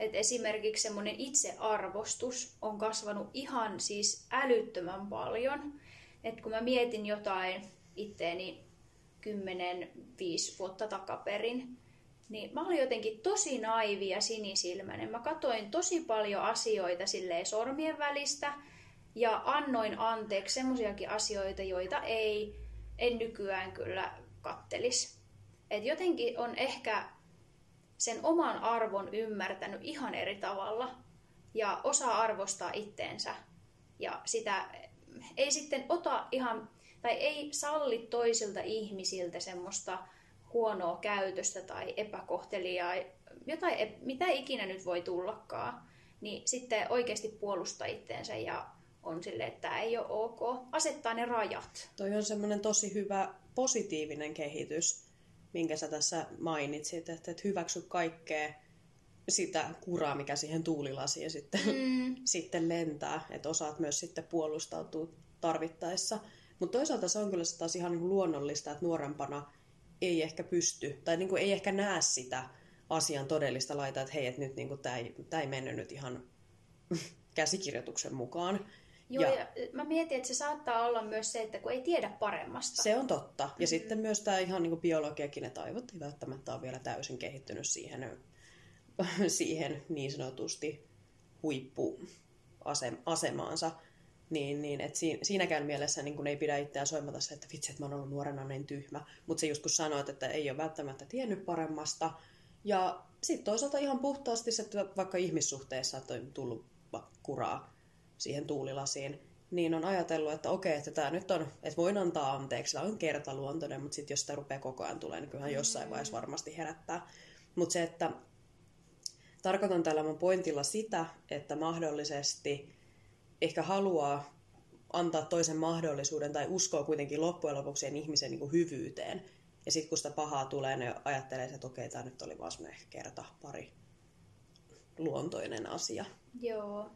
Et esimerkiksi semmoinen itsearvostus on kasvanut ihan siis älyttömän paljon. Et kun mä mietin jotain itteeni 10-5 vuotta takaperin, niin mä olin jotenkin tosi naivi ja sinisilmäinen. Mä katoin tosi paljon asioita silleen sormien välistä ja annoin anteeksi semmoisiakin asioita, joita ei, en nykyään kyllä kattelis. Et jotenkin on ehkä sen oman arvon ymmärtänyt ihan eri tavalla ja osaa arvostaa itteensä. Ja sitä ei sitten ota ihan, tai ei salli toisilta ihmisiltä semmoista huonoa käytöstä tai epäkohtelijaa, jotain, mitä ikinä nyt voi tullakaan, niin sitten oikeasti puolustaa itteensä ja on sille, että tämä ei ole ok. Asettaa ne rajat. Toi on semmoinen tosi hyvä positiivinen kehitys, minkä sä tässä mainitsit, että et hyväksy kaikkea sitä kuraa, mikä siihen tuulilasiin sitten, mm. [laughs] sitten lentää, että osaat myös sitten puolustautua tarvittaessa. Mutta toisaalta se on kyllä taas ihan niin luonnollista, että nuorempana ei ehkä pysty, tai niin kuin ei ehkä näe sitä asian todellista laita, että hei, että nyt niin tämä ei, ei mennyt nyt ihan [laughs] käsikirjoituksen mukaan. Joo, ja, ja mä mietin, että se saattaa olla myös se, että kun ei tiedä paremmasta. Se on totta. Ja mm-hmm. sitten myös tämä ihan niin kuin biologiakin, että aivot ei välttämättä ole vielä täysin kehittynyt siihen, [laughs] siihen niin sanotusti huippuasemaansa. Niin, niin että siinäkään mielessä niin kun ei pidä itseään soimata se, että vitsi, että mä oon ollut nuorena niin tyhmä. Mutta se just kun sanoit, että ei ole välttämättä tiennyt paremmasta. Ja sitten toisaalta ihan puhtaasti se, että vaikka ihmissuhteessa on tullut kuraa siihen tuulilasiin, niin on ajatellut, että okei, että tämä nyt on, että voin antaa anteeksi, tämä on kertaluontoinen, mutta sitten jos sitä rupeaa koko ajan tulemaan, niin kyllähän jossain vaiheessa varmasti herättää. Mutta se, että tarkoitan tällä mun pointilla sitä, että mahdollisesti ehkä haluaa antaa toisen mahdollisuuden tai uskoo kuitenkin loppujen lopuksi sen ihmisen niin kuin hyvyyteen. Ja sitten kun sitä pahaa tulee, niin ajattelee, että okei, tämä nyt oli vaan kerta, pari luontoinen asia. Joo,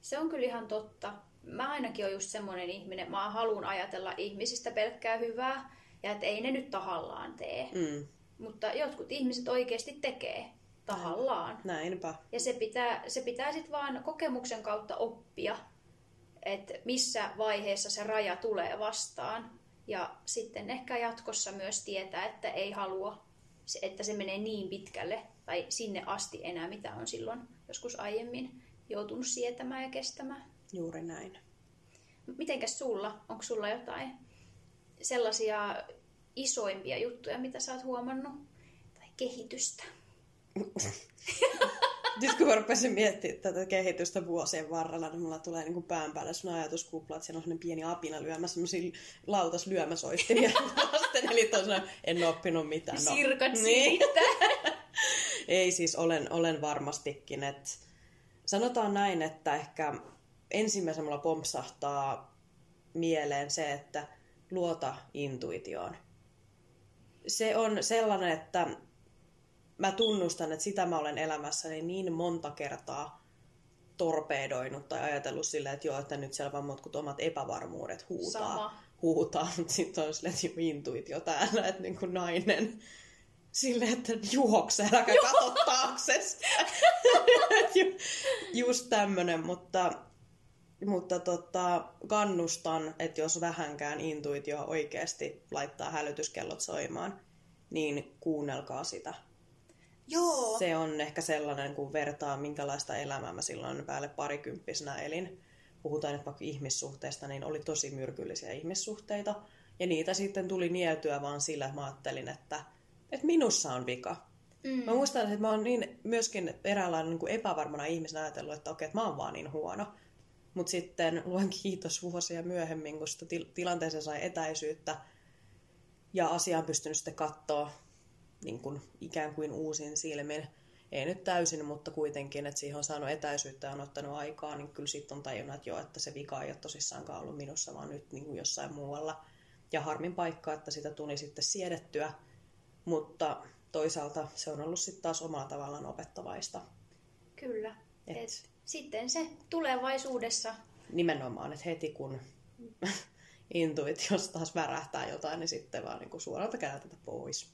se on kyllä ihan totta. Mä ainakin olen just semmoinen ihminen, mä haluan ajatella ihmisistä pelkkää hyvää ja että ei ne nyt tahallaan tee. Mm. Mutta jotkut ihmiset oikeasti tekee tahallaan. Näinpä. Ja se pitää, se pitää sitten vaan kokemuksen kautta oppia, että missä vaiheessa se raja tulee vastaan. Ja sitten ehkä jatkossa myös tietää, että ei halua, että se menee niin pitkälle tai sinne asti enää, mitä on silloin joskus aiemmin joutunut sietämään ja kestämään. Juuri näin. Mitenkäs sulla? Onko sulla jotain sellaisia isoimpia juttuja, mitä sä oot huomannut? Tai kehitystä? [laughs] Nyt kun mä rupesin miettimään tätä kehitystä vuosien varrella, niin mulla tulee niin pään päälle sellainen ajatuskupla, että siellä on sellainen pieni apina lyömässä sellaisia lautas lyömäsoittimia [laughs] lasten. Eli tosiaan en oppinut mitään. No, Sirkat niin. [laughs] Ei siis, olen, olen varmastikin, että sanotaan näin, että ehkä ensimmäisenä mulla pompsahtaa mieleen se, että luota intuitioon. Se on sellainen, että mä tunnustan, että sitä mä olen elämässäni niin monta kertaa torpedoinut tai ajatellut silleen, että joo, että nyt siellä vaan mutkut omat epävarmuudet huutaa. Sama. Huutaa, [laughs] mutta sitten on silleen, että intuitio täällä, että niin kuin nainen silleen, että juokse, äläkä katso taakse. Just tämmönen, mutta, mutta tota, kannustan, että jos vähänkään intuitio oikeasti laittaa hälytyskellot soimaan, niin kuunnelkaa sitä. Joo. Se on ehkä sellainen, kun vertaa, minkälaista elämää mä silloin päälle parikymppisenä elin. Puhutaan nyt vaikka ihmissuhteista, niin oli tosi myrkyllisiä ihmissuhteita. Ja niitä sitten tuli nieltyä vaan sillä, että mä ajattelin, että, että minussa on vika. Mm. Mä muistan, että mä oon niin myöskin eräänlainen niin epävarmana ihmisenä ajatellut, että okei, että mä oon vaan niin huono. Mutta sitten luen kiitos vuosia myöhemmin, kun sitä til- tilanteeseen sai etäisyyttä ja asiaan pystynyt sitten katsoa niin kuin ikään kuin uusin silmin. Ei nyt täysin, mutta kuitenkin, että siihen on saanut etäisyyttä ja on ottanut aikaa, niin kyllä sitten on tajunnut, että joo, että se vika ei ole tosissaankaan ollut minussa, vaan nyt niin kuin jossain muualla. Ja harmin paikka, että sitä tuli sitten siedettyä, mutta toisaalta se on ollut sitten taas omalla tavallaan opettavaista. Kyllä. Et... Et sitten se tulevaisuudessa. Nimenomaan, että heti kun [laughs] intuitiossa taas värähtää jotain, niin sitten vaan niin kuin suoralta kädeltä pois.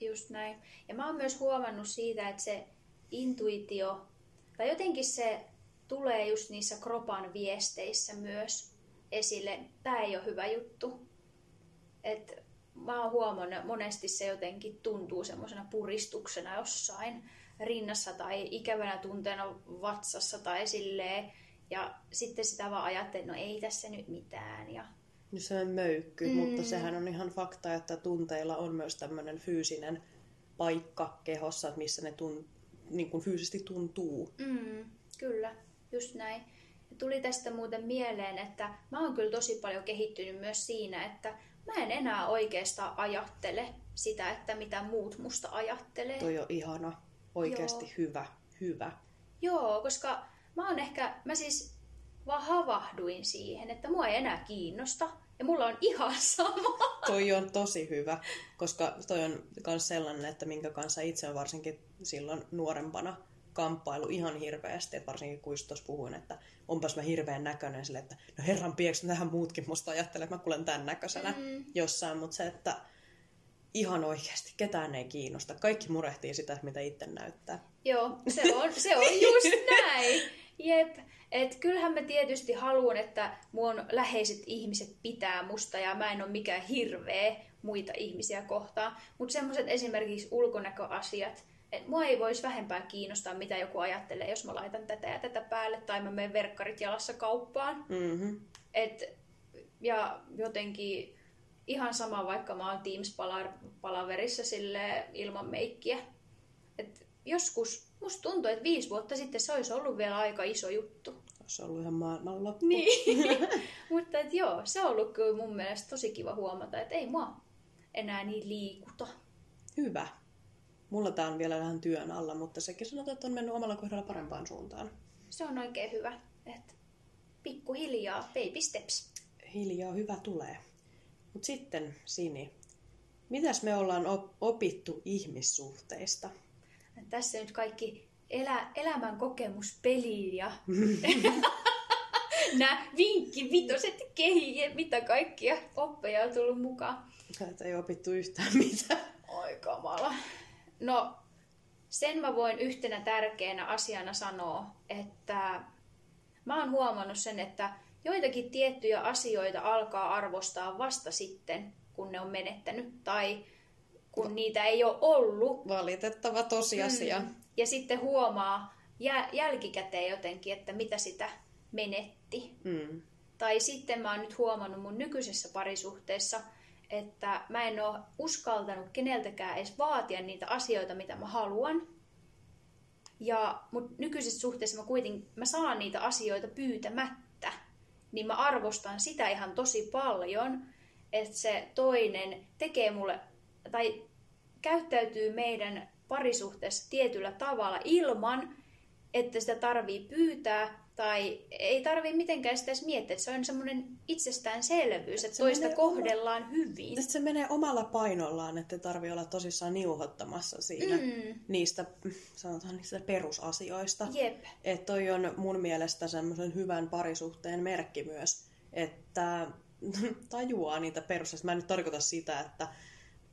Just näin. Ja mä oon myös huomannut siitä, että se intuitio, tai jotenkin se tulee just niissä kropan viesteissä myös esille. Tämä ei ole hyvä juttu. Et mä oon huomannut, monesti se jotenkin tuntuu semmoisena puristuksena jossain rinnassa tai ikävänä tunteena vatsassa tai silleen. Ja sitten sitä vaan ajattelin, no ei tässä nyt mitään. Ja... No se on möykky, mm. mutta sehän on ihan fakta, että tunteilla on myös tämmöinen fyysinen paikka kehossa, että missä ne tun, niin kuin fyysisesti tuntuu. Mm, kyllä, just näin. Ja tuli tästä muuten mieleen, että mä oon kyllä tosi paljon kehittynyt myös siinä, että mä en enää oikeastaan ajattele sitä, että mitä muut musta ajattelee. Toi on ihana. Oikeasti Joo. hyvä. Hyvä. Joo, koska mä oon ehkä, mä siis vaan havahduin siihen, että mua ei enää kiinnosta. Ja mulla on ihan sama. Toi on tosi hyvä, koska toi on myös sellainen, että minkä kanssa itse on varsinkin silloin nuorempana kamppailu ihan hirveästi, että varsinkin kun just puhuin, että onpas mä hirveän näköinen sille, että no herran pieks, tähän muutkin musta ajattelee, että mä kuulen tämän näköisenä mm. jossain, mutta se, että ihan oikeasti ketään ei kiinnosta. Kaikki murehtii sitä, mitä itse näyttää. Joo, se on, se on [laughs] just näin. Jep. Et kyllähän mä tietysti haluan, että mun läheiset ihmiset pitää musta ja mä en ole mikään hirveä muita ihmisiä kohtaan. Mutta semmoiset esimerkiksi ulkonäköasiat, että mua ei voisi vähempää kiinnostaa, mitä joku ajattelee, jos mä laitan tätä ja tätä päälle, tai mä menen verkkarit jalassa kauppaan. Mm-hmm. Et, ja jotenkin ihan sama, vaikka mä oon Teams-palaverissa sille ilman meikkiä. Et joskus musta tuntuu, että viisi vuotta sitten se olisi ollut vielä aika iso juttu. Se on ollut ihan maailmanloppu. Niin. [laughs] Mutta et joo, se on ollut kyllä mun mielestä tosi kiva huomata, että ei mua enää niin liikuta. Hyvä. Mulla tää on vielä vähän työn alla, mutta sekin sanotaan, että on mennyt omalla kohdalla parempaan suuntaan. Se on oikein hyvä. Että pikkuhiljaa, baby steps. Hiljaa hyvä tulee. Mutta sitten, Sini, mitäs me ollaan opittu ihmissuhteista? Tässä nyt kaikki elä, elämän kokemuspeliin ja [laughs] nämä vinkkivitoset kehiin, mitä kaikkia oppeja on tullut mukaan. Tätä ei opittu yhtään mitään. Oi kamala. No, sen mä voin yhtenä tärkeänä asiana sanoa, että mä oon huomannut sen, että joitakin tiettyjä asioita alkaa arvostaa vasta sitten, kun ne on menettänyt tai kun niitä ei ole ollut. Valitettava tosiasia. Mm. Ja sitten huomaa jälkikäteen jotenkin, että mitä sitä menetti. Mm. Tai sitten mä oon nyt huomannut mun nykyisessä parisuhteessa, että mä en ole uskaltanut keneltäkään edes vaatia niitä asioita, mitä mä haluan. Ja mut nykyisessä suhteessa mä kuitenkin mä saan niitä asioita pyytämättä. Niin mä arvostan sitä ihan tosi paljon, että se toinen tekee mulle tai käyttäytyy meidän parisuhteessa tietyllä tavalla ilman, että sitä tarvii pyytää tai ei tarvii mitenkään sitä edes miettiä, että se on semmoinen itsestäänselvyys, että se toista kohdellaan oma... hyvin. Se menee omalla painollaan, että tarvii olla tosissaan niuhottamassa siinä mm. niistä, sanotaan niistä perusasioista. Jep. Että toi on mun mielestä semmoisen hyvän parisuhteen merkki myös, että [laughs] tajuaa niitä perusasioita. Mä en nyt tarkoita sitä, että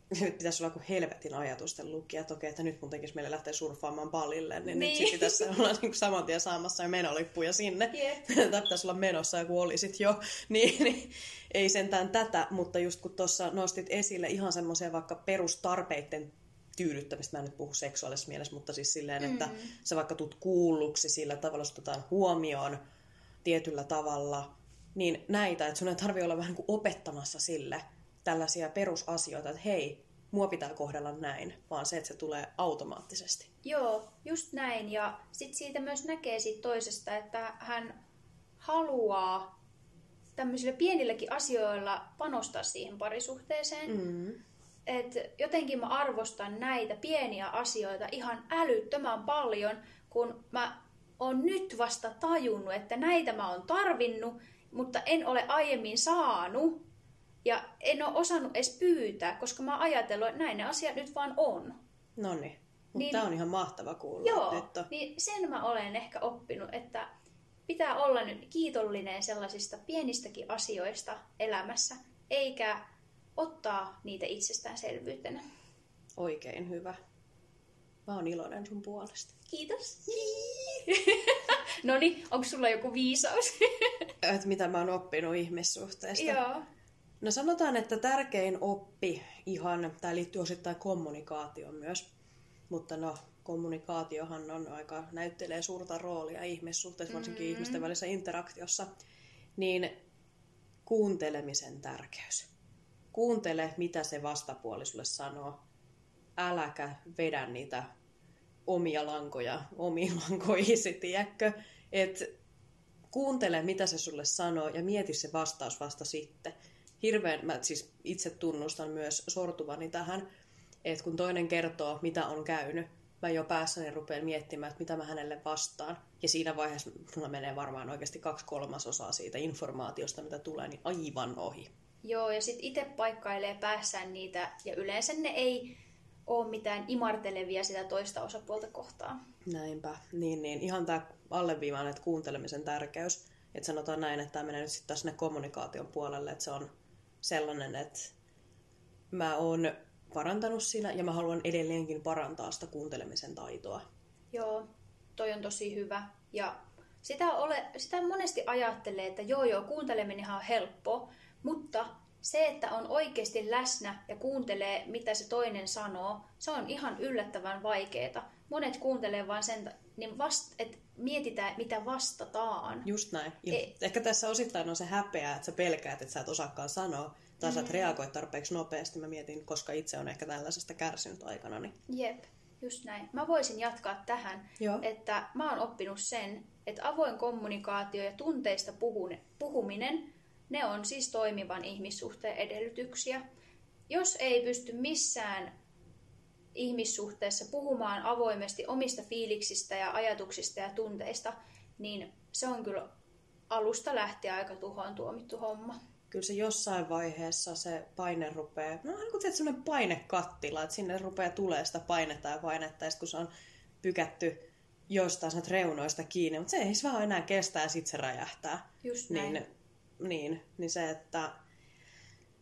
nyt [laughs] pitäisi olla kuin helvetin ajatusten lukija, että okei, että nyt mun tekisi meille lähteä surffaamaan palille, niin, niin. nyt sitten pitäisi [laughs] olla niin kuin saman tien saamassa jo menolippuja sinne. Yeah. [laughs] tai pitäisi olla menossa ja kun olisit jo, niin, niin ei sentään tätä, mutta just kun tuossa nostit esille ihan semmoisia vaikka perustarpeiden tyydyttämistä, mä en nyt puhu seksuaalisessa mielessä, mutta siis silleen, mm. että sä vaikka tuut kuulluksi sillä tavalla, otetaan huomioon tietyllä tavalla, niin näitä, että sun ei tarvi olla vähän kuin opettamassa sille, tällaisia perusasioita, että hei, mua pitää kohdella näin, vaan se, että se tulee automaattisesti. Joo, just näin. Ja sitten siitä myös näkee siitä toisesta, että hän haluaa tämmöisillä pienilläkin asioilla panostaa siihen parisuhteeseen. Mm. Et jotenkin mä arvostan näitä pieniä asioita ihan älyttömän paljon, kun mä oon nyt vasta tajunnut, että näitä mä oon tarvinnut, mutta en ole aiemmin saanut. Ja en ole osannut edes pyytää, koska mä oon ajatellut, että näin ne asiat nyt vaan on. No niin. Mutta tämä on ihan mahtava kuulla. Joo, on. niin sen mä olen ehkä oppinut, että pitää olla nyt kiitollinen sellaisista pienistäkin asioista elämässä, eikä ottaa niitä itsestäänselvyytenä. Oikein hyvä. Mä oon iloinen sun puolesta. Kiitos. [laughs] no niin, onko sulla joku viisaus? Et mitä mä oon oppinut ihmissuhteista. Joo. No sanotaan, että tärkein oppi ihan, tämä liittyy osittain kommunikaatioon myös, mutta no kommunikaatiohan on aika, näyttelee suurta roolia ihmissuhteissa, varsinkin mm-hmm. ihmisten välisessä interaktiossa, niin kuuntelemisen tärkeys. Kuuntele, mitä se vastapuoli sulle sanoo. Äläkä vedä niitä omia lankoja omiin [laughs] lankoihisi, tiedätkö? Et kuuntele, mitä se sulle sanoo ja mieti se vastaus vasta sitten. Hirveän, mä siis itse tunnustan myös sortuvani tähän, että kun toinen kertoo, mitä on käynyt, mä jo päässäni rupean miettimään, että mitä mä hänelle vastaan. Ja siinä vaiheessa mulla menee varmaan oikeasti kaksi kolmasosaa siitä informaatiosta, mitä tulee, niin aivan ohi. Joo, ja sitten itse paikkailee päässään niitä, ja yleensä ne ei ole mitään imartelevia sitä toista osapuolta kohtaan. Näinpä, niin, niin. Ihan tämä alleviivaan, että kuuntelemisen tärkeys. Että sanotaan näin, että tämä menee nyt sitten sinne kommunikaation puolelle, että se on sellainen, että mä oon parantanut siinä ja mä haluan edelleenkin parantaa sitä kuuntelemisen taitoa. Joo, toi on tosi hyvä. Ja sitä, ole, sitä monesti ajattelee, että joo joo, kuunteleminen on helppo, mutta se, että on oikeasti läsnä ja kuuntelee, mitä se toinen sanoo, se on ihan yllättävän vaikeaa. Monet kuuntelee vain sen, niin vast, että mietitään, mitä vastataan. Just näin. E- Ehkä tässä osittain on se häpeä, että sä pelkäät, että sä et osaakaan sanoa, tai sä et mm. reagoit tarpeeksi nopeasti. Mä mietin, koska itse on ehkä tällaisesta kärsinyt aikana. Niin... Jep, just näin. Mä voisin jatkaa tähän, Joo. että mä oon oppinut sen, että avoin kommunikaatio ja tunteista puhuminen, ne on siis toimivan ihmissuhteen edellytyksiä. Jos ei pysty missään ihmissuhteessa puhumaan avoimesti omista fiiliksistä ja ajatuksista ja tunteista, niin se on kyllä alusta lähtien aika tuhoon tuomittu homma kyllä se jossain vaiheessa se paine rupeaa, no niin kuin sellainen painekattila, että sinne rupeaa tulee sitä painetta ja painetta, ja kun se on pykätty jostain reunoista kiinni, mutta se ei vaan enää kestä ja sitten se räjähtää. Just näin. Niin, niin, niin se, että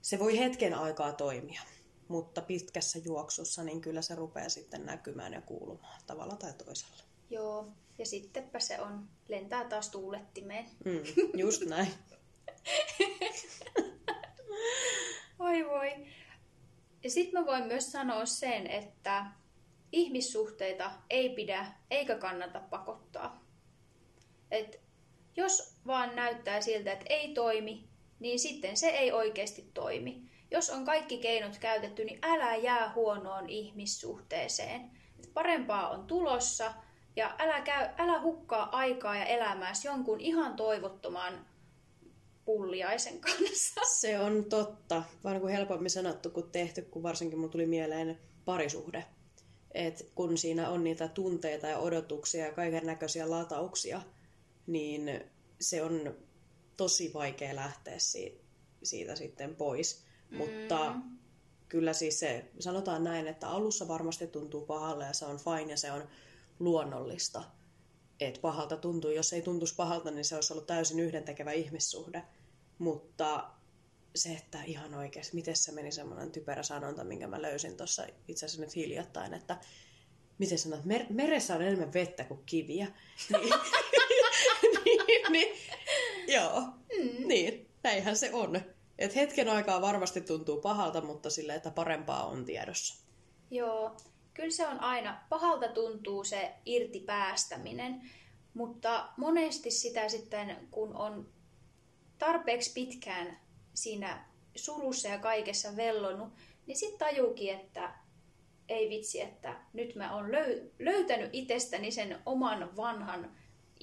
se voi hetken aikaa toimia, mutta pitkässä juoksussa niin kyllä se rupeaa sitten näkymään ja kuulumaan tavalla tai toisella. Joo, ja sittenpä se on, lentää taas tuulettimeen. Mm, just [laughs] näin. Oi voi. Ja sitten mä voin myös sanoa sen, että ihmissuhteita ei pidä eikä kannata pakottaa. Et jos vaan näyttää siltä, että ei toimi, niin sitten se ei oikeasti toimi. Jos on kaikki keinot käytetty, niin älä jää huonoon ihmissuhteeseen. Parempaa on tulossa ja älä, käy, älä hukkaa aikaa ja elämääsi jonkun ihan toivottoman pulliaisen kanssa. Se on totta. Vaan kuin helpommin sanottu kuin tehty, kun varsinkin mun tuli mieleen parisuhde. Et kun siinä on niitä tunteita ja odotuksia ja kaiken näköisiä latauksia, niin se on tosi vaikea lähteä siitä, siitä sitten pois. Mm. Mutta kyllä siis se, sanotaan näin, että alussa varmasti tuntuu pahalle ja se on fine ja se on luonnollista että pahalta tuntuu. Jos ei tuntuisi pahalta, niin se olisi ollut täysin yhdentekevä ihmissuhde. Mutta se, että ihan oikeasti, miten se meni semmoinen typerä sanonta, minkä mä löysin tuossa itse asiassa nyt hiljattain, että miten sanot, mer- meressä on enemmän vettä kuin kiviä. [laughs] Niin, [laughs] niin, joo, mm. niin, näinhän se on. Et hetken aikaa varmasti tuntuu pahalta, mutta sille, että parempaa on tiedossa. Joo, kyllä se on aina, pahalta tuntuu se irti päästäminen, mutta monesti sitä sitten, kun on tarpeeksi pitkään siinä surussa ja kaikessa vellonut, niin sitten tajuukin, että ei vitsi, että nyt mä oon löy- löytänyt itsestäni sen oman vanhan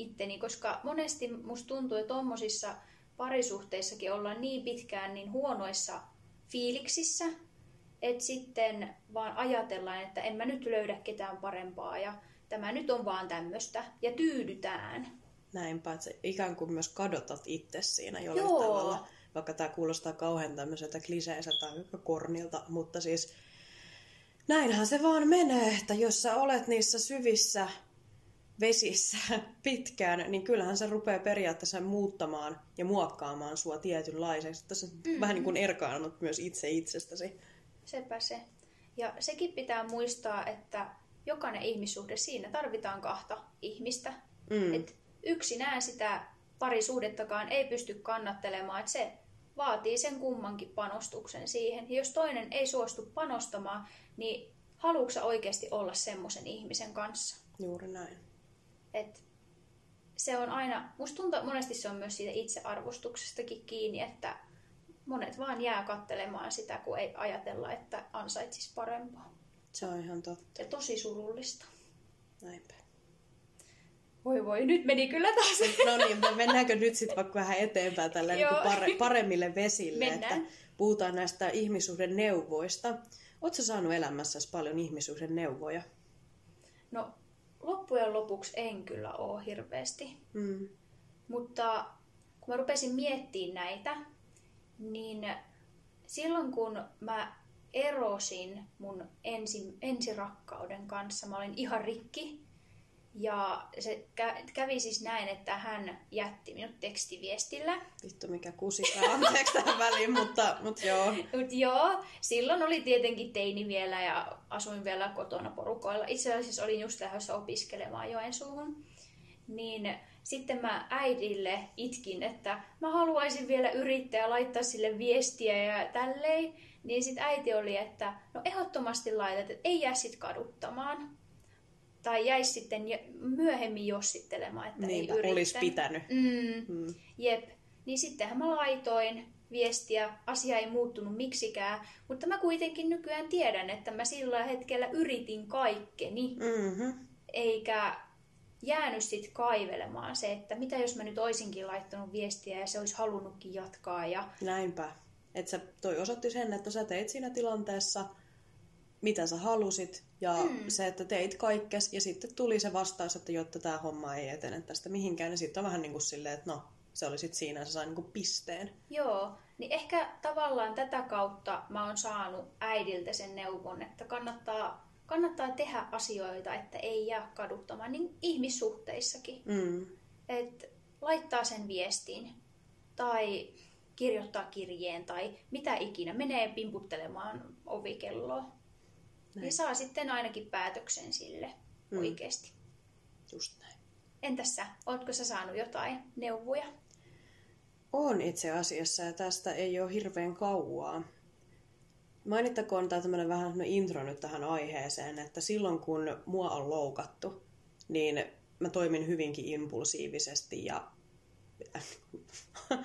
itteni, koska monesti musta tuntuu, että tuommoisissa parisuhteissakin ollaan niin pitkään niin huonoissa fiiliksissä, että sitten vaan ajatellaan, että en mä nyt löydä ketään parempaa ja tämä nyt on vaan tämmöistä ja tyydytään. Näinpä, että ikään kuin myös kadotat itse siinä jollain Joo. tavalla. Vaikka tämä kuulostaa kauhean tämmöiseltä kliseiseltä tai kornilta, mutta siis näinhän se vaan menee, että jos sä olet niissä syvissä vesissä [laughs] pitkään, niin kyllähän se rupeaa periaatteessa muuttamaan ja muokkaamaan sua tietynlaiseksi. Tässä on mm-hmm. vähän niin kuin erkaannut myös itse itsestäsi. Sepä se. Ja sekin pitää muistaa, että jokainen ihmissuhde, siinä tarvitaan kahta ihmistä. Mm. Et yksinään sitä parisuhdettakaan ei pysty kannattelemaan, että se vaatii sen kummankin panostuksen siihen. Ja jos toinen ei suostu panostamaan, niin haluatko oikeasti olla semmoisen ihmisen kanssa? Juuri näin. Et se on aina, musta tuntuu, monesti se on myös siitä itsearvostuksestakin kiinni, että monet vaan jää kattelemaan sitä, kun ei ajatella, että ansaitsisi parempaa. Se on ihan totta. Ja tosi surullista. Näinpä. Voi voi, nyt meni kyllä taas. No niin, mennäänkö nyt sitten vaikka vähän eteenpäin tällä niin pare, paremmille vesille, Mennään. että puhutaan näistä ihmisuuden neuvoista. Oletko saanut elämässäsi paljon ihmisuuden neuvoja? No loppujen lopuksi en kyllä ole hirveästi. Mm. Mutta kun mä rupesin miettimään näitä, niin silloin kun mä erosin mun ensi, ensirakkauden kanssa, mä olin ihan rikki. Ja se kävi siis näin, että hän jätti minut tekstiviestillä. Vittu mikä kusikaa, [laughs] anteeksi tähän väliin, mutta, mutta joo. Mut joo, silloin oli tietenkin teini vielä ja asuin vielä kotona porukoilla. Itse asiassa olin just lähdössä opiskelemaan Joensuuhun. Niin sitten mä äidille itkin, että mä haluaisin vielä yrittää laittaa sille viestiä ja tälleen. Niin sitten äiti oli, että no ehdottomasti laitat, että ei jää sit kaduttamaan. Tai jäisi sitten myöhemmin jossittelemaan, että Niinpä, ei yrittänyt. olisi pitänyt. Mm, mm. Jep. Niin sittenhän mä laitoin viestiä, asia ei muuttunut miksikään, mutta mä kuitenkin nykyään tiedän, että mä sillä hetkellä yritin kaikkeni. Mm-hmm. Eikä jäänyt sit kaivelemaan se, että mitä jos mä nyt oisinkin laittanut viestiä ja se olisi halunnutkin jatkaa. Ja... Näinpä. Että toi osoitti sen, että sä teit siinä tilanteessa mitä sä halusit ja mm. se, että teit kaikkes ja sitten tuli se vastaus, että jotta tämä homma ei etene tästä mihinkään, niin sitten on vähän niin kuin silleen, että no, se oli sitten siinä, se sai niin kuin pisteen. Joo, niin ehkä tavallaan tätä kautta mä oon saanut äidiltä sen neuvon, että kannattaa, kannattaa tehdä asioita, että ei jää kaduttamaan, niin ihmissuhteissakin. Mm. Että laittaa sen viestin tai kirjoittaa kirjeen tai mitä ikinä, menee pimputtelemaan ovikelloa. Näin. Ja saa sitten ainakin päätöksen sille mm. oikeasti. Just näin. Entäs sä, ootko sä saanut jotain neuvoja? On itse asiassa ja tästä ei ole hirveän kauaa. Mainittakoon tämä tämmöinen vähän no intro nyt tähän aiheeseen, että silloin kun mua on loukattu, niin mä toimin hyvinkin impulsiivisesti ja [laughs]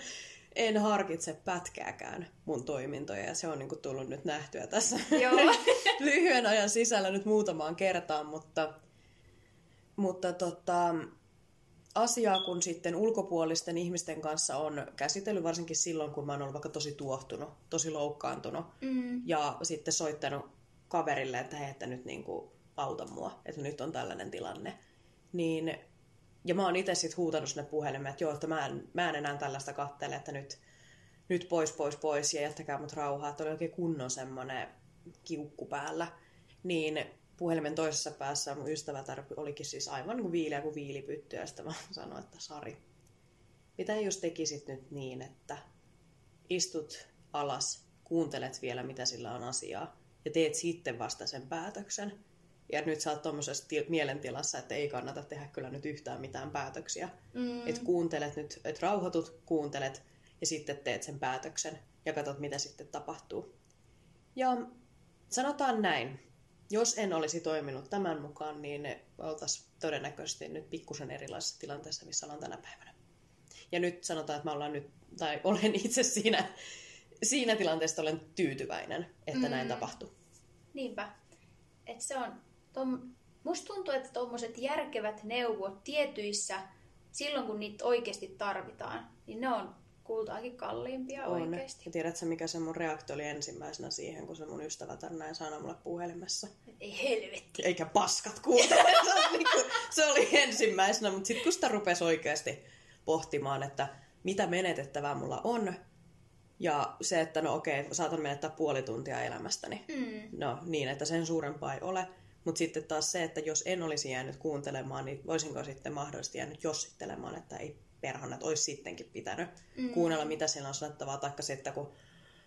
en harkitse pätkääkään mun toimintoja ja se on niin kuin tullut nyt nähtyä tässä [laughs] Joo. [laughs] lyhyen ajan sisällä nyt muutamaan kertaan, mutta, mutta tota, asiaa kun sitten ulkopuolisten ihmisten kanssa on käsitellyt, varsinkin silloin kun mä oon ollut vaikka tosi tuohtunut, tosi loukkaantunut mm. ja sitten soittanut kaverille, että hei, että nyt niin kuin auta mua, että nyt on tällainen tilanne, niin ja mä oon itse sitten huutanut sinne puhelimeen, että joo, että mä en, mä en enää tällaista kattele, että nyt, nyt pois, pois, pois ja jättäkää mut rauhaa. Että oli oikein kunnon semmonen kiukku päällä. Niin puhelimen toisessa päässä mun ystävätär olikin siis aivan kuin viileä kuin viilipytty. Ja sitten mä sanoin, että Sari, mitä jos tekisit nyt niin, että istut alas, kuuntelet vielä mitä sillä on asiaa ja teet sitten vasta sen päätöksen. Ja nyt sä oot tuommoisessa til- mielentilassa, että ei kannata tehdä kyllä nyt yhtään mitään päätöksiä. Mm. Että kuuntelet nyt, että rauhoitut, kuuntelet ja sitten teet sen päätöksen ja katsot, mitä sitten tapahtuu. Ja sanotaan näin, jos en olisi toiminut tämän mukaan, niin oltaisiin todennäköisesti nyt pikkusen erilaisessa tilanteessa, missä ollaan tänä päivänä. Ja nyt sanotaan, että mä ollaan nyt, tai [laughs] olen itse siinä, siinä tilanteessa olen tyytyväinen, että mm. näin tapahtui. Niinpä. Et se on tom, musta tuntuu, että tuommoiset järkevät neuvot tietyissä, silloin kun niitä oikeasti tarvitaan, niin ne on kultaakin kalliimpia on. oikeasti. Ja tiedätkö, mikä se mun reaktio oli ensimmäisenä siihen, kun se mun ystävä näin sanoi mulle puhelimessa? Ei helvetti. Eikä paskat kuuntele. [laughs] se, niin se oli ensimmäisenä, mutta sitten kun sitä rupesi oikeasti pohtimaan, että mitä menetettävää mulla on, ja se, että no okei, saatan menettää puoli tuntia elämästäni. Mm. No niin, että sen suurempaa ei ole. Mutta sitten taas se, että jos en olisi jäänyt kuuntelemaan, niin voisinko sitten mahdollisesti jäänyt jossittelemaan, että ei perhana, että olisi sittenkin pitänyt mm. kuunnella, mitä siellä on sanottavaa, taikka se, että kun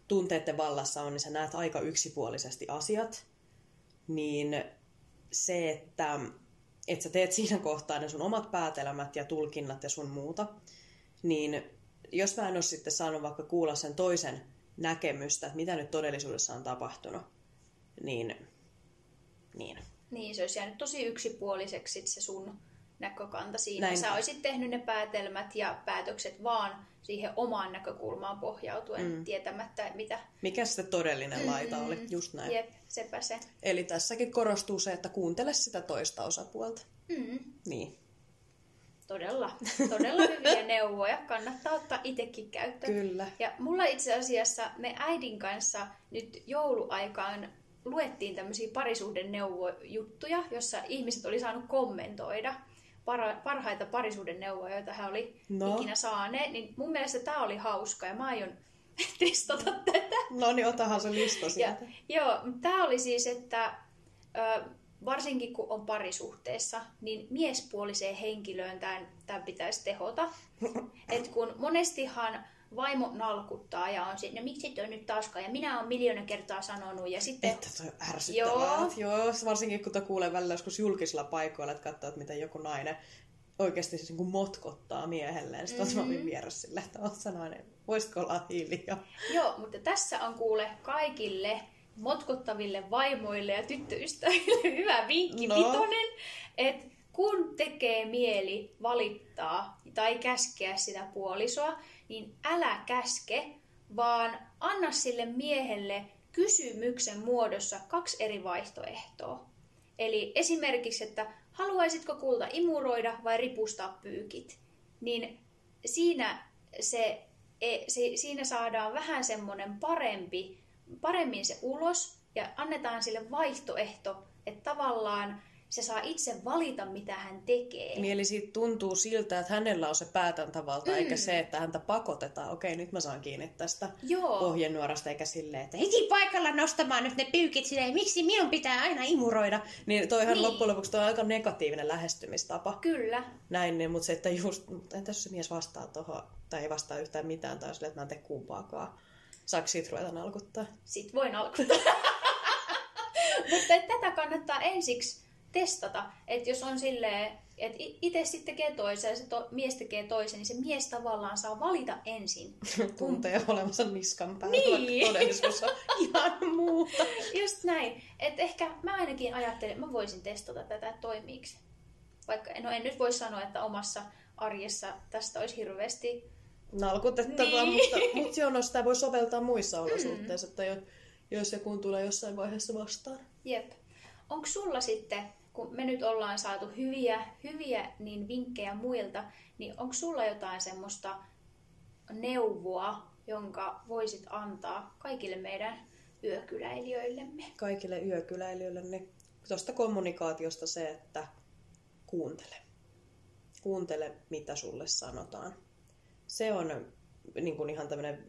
tunteiden vallassa on, niin sä näet aika yksipuolisesti asiat, niin se, että, että sä teet siinä kohtaa ne sun omat päätelmät ja tulkinnat ja sun muuta, niin jos mä en ole sitten saanut vaikka kuulla sen toisen näkemystä, että mitä nyt todellisuudessa on tapahtunut, niin... Niin, niin se olisi jäänyt tosi yksipuoliseksi se sun näkökanta siinä. Näin. Sä olisit tehnyt ne päätelmät ja päätökset vaan siihen omaan näkökulmaan pohjautuen, mm. tietämättä mitä... Mikä se todellinen mm, laita oli, just näin. Jep, sepä se. Eli tässäkin korostuu se, että kuuntele sitä toista osapuolta. Mm. Niin. Todella, todella hyviä [laughs] neuvoja. Kannattaa ottaa itsekin käyttöön. Kyllä. Ja mulla itse asiassa me äidin kanssa nyt jouluaikaan luettiin tämmöisiä parisuhdeneuvojuttuja, jossa ihmiset oli saanut kommentoida parhaita parisuuden neuvoja, joita hän oli no. ikinä saaneet, niin mun mielestä tämä oli hauska ja mä aion [laughs] testata tätä. No niin, otahan se lista sieltä. Ja, joo, tämä oli siis, että ö, varsinkin kun on parisuhteessa, niin miespuoliseen henkilöön tämän, tämän pitäisi tehota. [laughs] Et kun monestihan vaimo nalkuttaa ja on sitten, no miksi toi nyt taaskaan, ja minä olen miljoona kertaa sanonut, ja sitten... Että toi ärsyttävää. Joo. Joo, varsinkin kun kuulee välillä joskus julkisilla paikoilla, että katsoo, että miten joku nainen oikeasti siis niin motkottaa miehelleen. Sitten mm-hmm. mä vieressä sille, että oot sä nainen, voisitko olla hiljaa? Joo, mutta tässä on kuule kaikille motkottaville vaimoille ja tyttöystäville [laughs] hyvä vinkki no. vitonen, että kun tekee mieli valittaa tai käskeä sitä puolisoa, niin älä käske, vaan anna sille miehelle kysymyksen muodossa kaksi eri vaihtoehtoa. Eli esimerkiksi, että haluaisitko kulta imuroida vai ripustaa pyykit, niin siinä, se, se, siinä saadaan vähän semmoinen parempi, paremmin se ulos ja annetaan sille vaihtoehto, että tavallaan se saa itse valita, mitä hän tekee. Niin eli siitä tuntuu siltä, että hänellä on se päätäntävalta, mm. eikä se, että häntä pakotetaan. Okei, nyt mä saan kiinni tästä Joo. ohjenuorasta, eikä silleen, että heti paikalla nostamaan nyt ne pyykit silleen, miksi minun pitää aina imuroida. Niin toihan niin. loppujen lopuksi toi on aika negatiivinen lähestymistapa. Kyllä. Näin, niin, mutta se, että just, entä jos se mies vastaa tuohon, tai ei vastaa yhtään mitään, tai silleen, että mä en tee kumpaakaan. Saako siitä ruveta nalkuttaa? Sitten voi nalkuttaa. [laughs] mutta tätä kannattaa ensiksi testata, että jos on silleen, että itse sitten tekee toisen ja se to, mies tekee toisen, niin se mies tavallaan saa valita ensin. [laughs] Tuntee olevansa niskan päällä, niin. todellisuus on [laughs] ihan muuta. Just näin. Että ehkä mä ainakin ajattelin, että mä voisin testata tätä, että toimiiko Vaikka, no en nyt voi sanoa, että omassa arjessa tästä olisi hirveästi nalkutettavaa, niin. mutta, mutta joo, no sitä voi soveltaa muissa olosuhteissa, mm. että jos ja kun tulee jossain vaiheessa vastaan. Jep. Onko sulla sitten kun me nyt ollaan saatu hyviä, hyviä niin vinkkejä muilta, niin onko sulla jotain semmoista neuvoa, jonka voisit antaa kaikille meidän yökyläilijöillemme? Kaikille yökyläilijöille, niin tuosta kommunikaatiosta se, että kuuntele. Kuuntele, mitä sulle sanotaan. Se on niin kuin ihan tämmöinen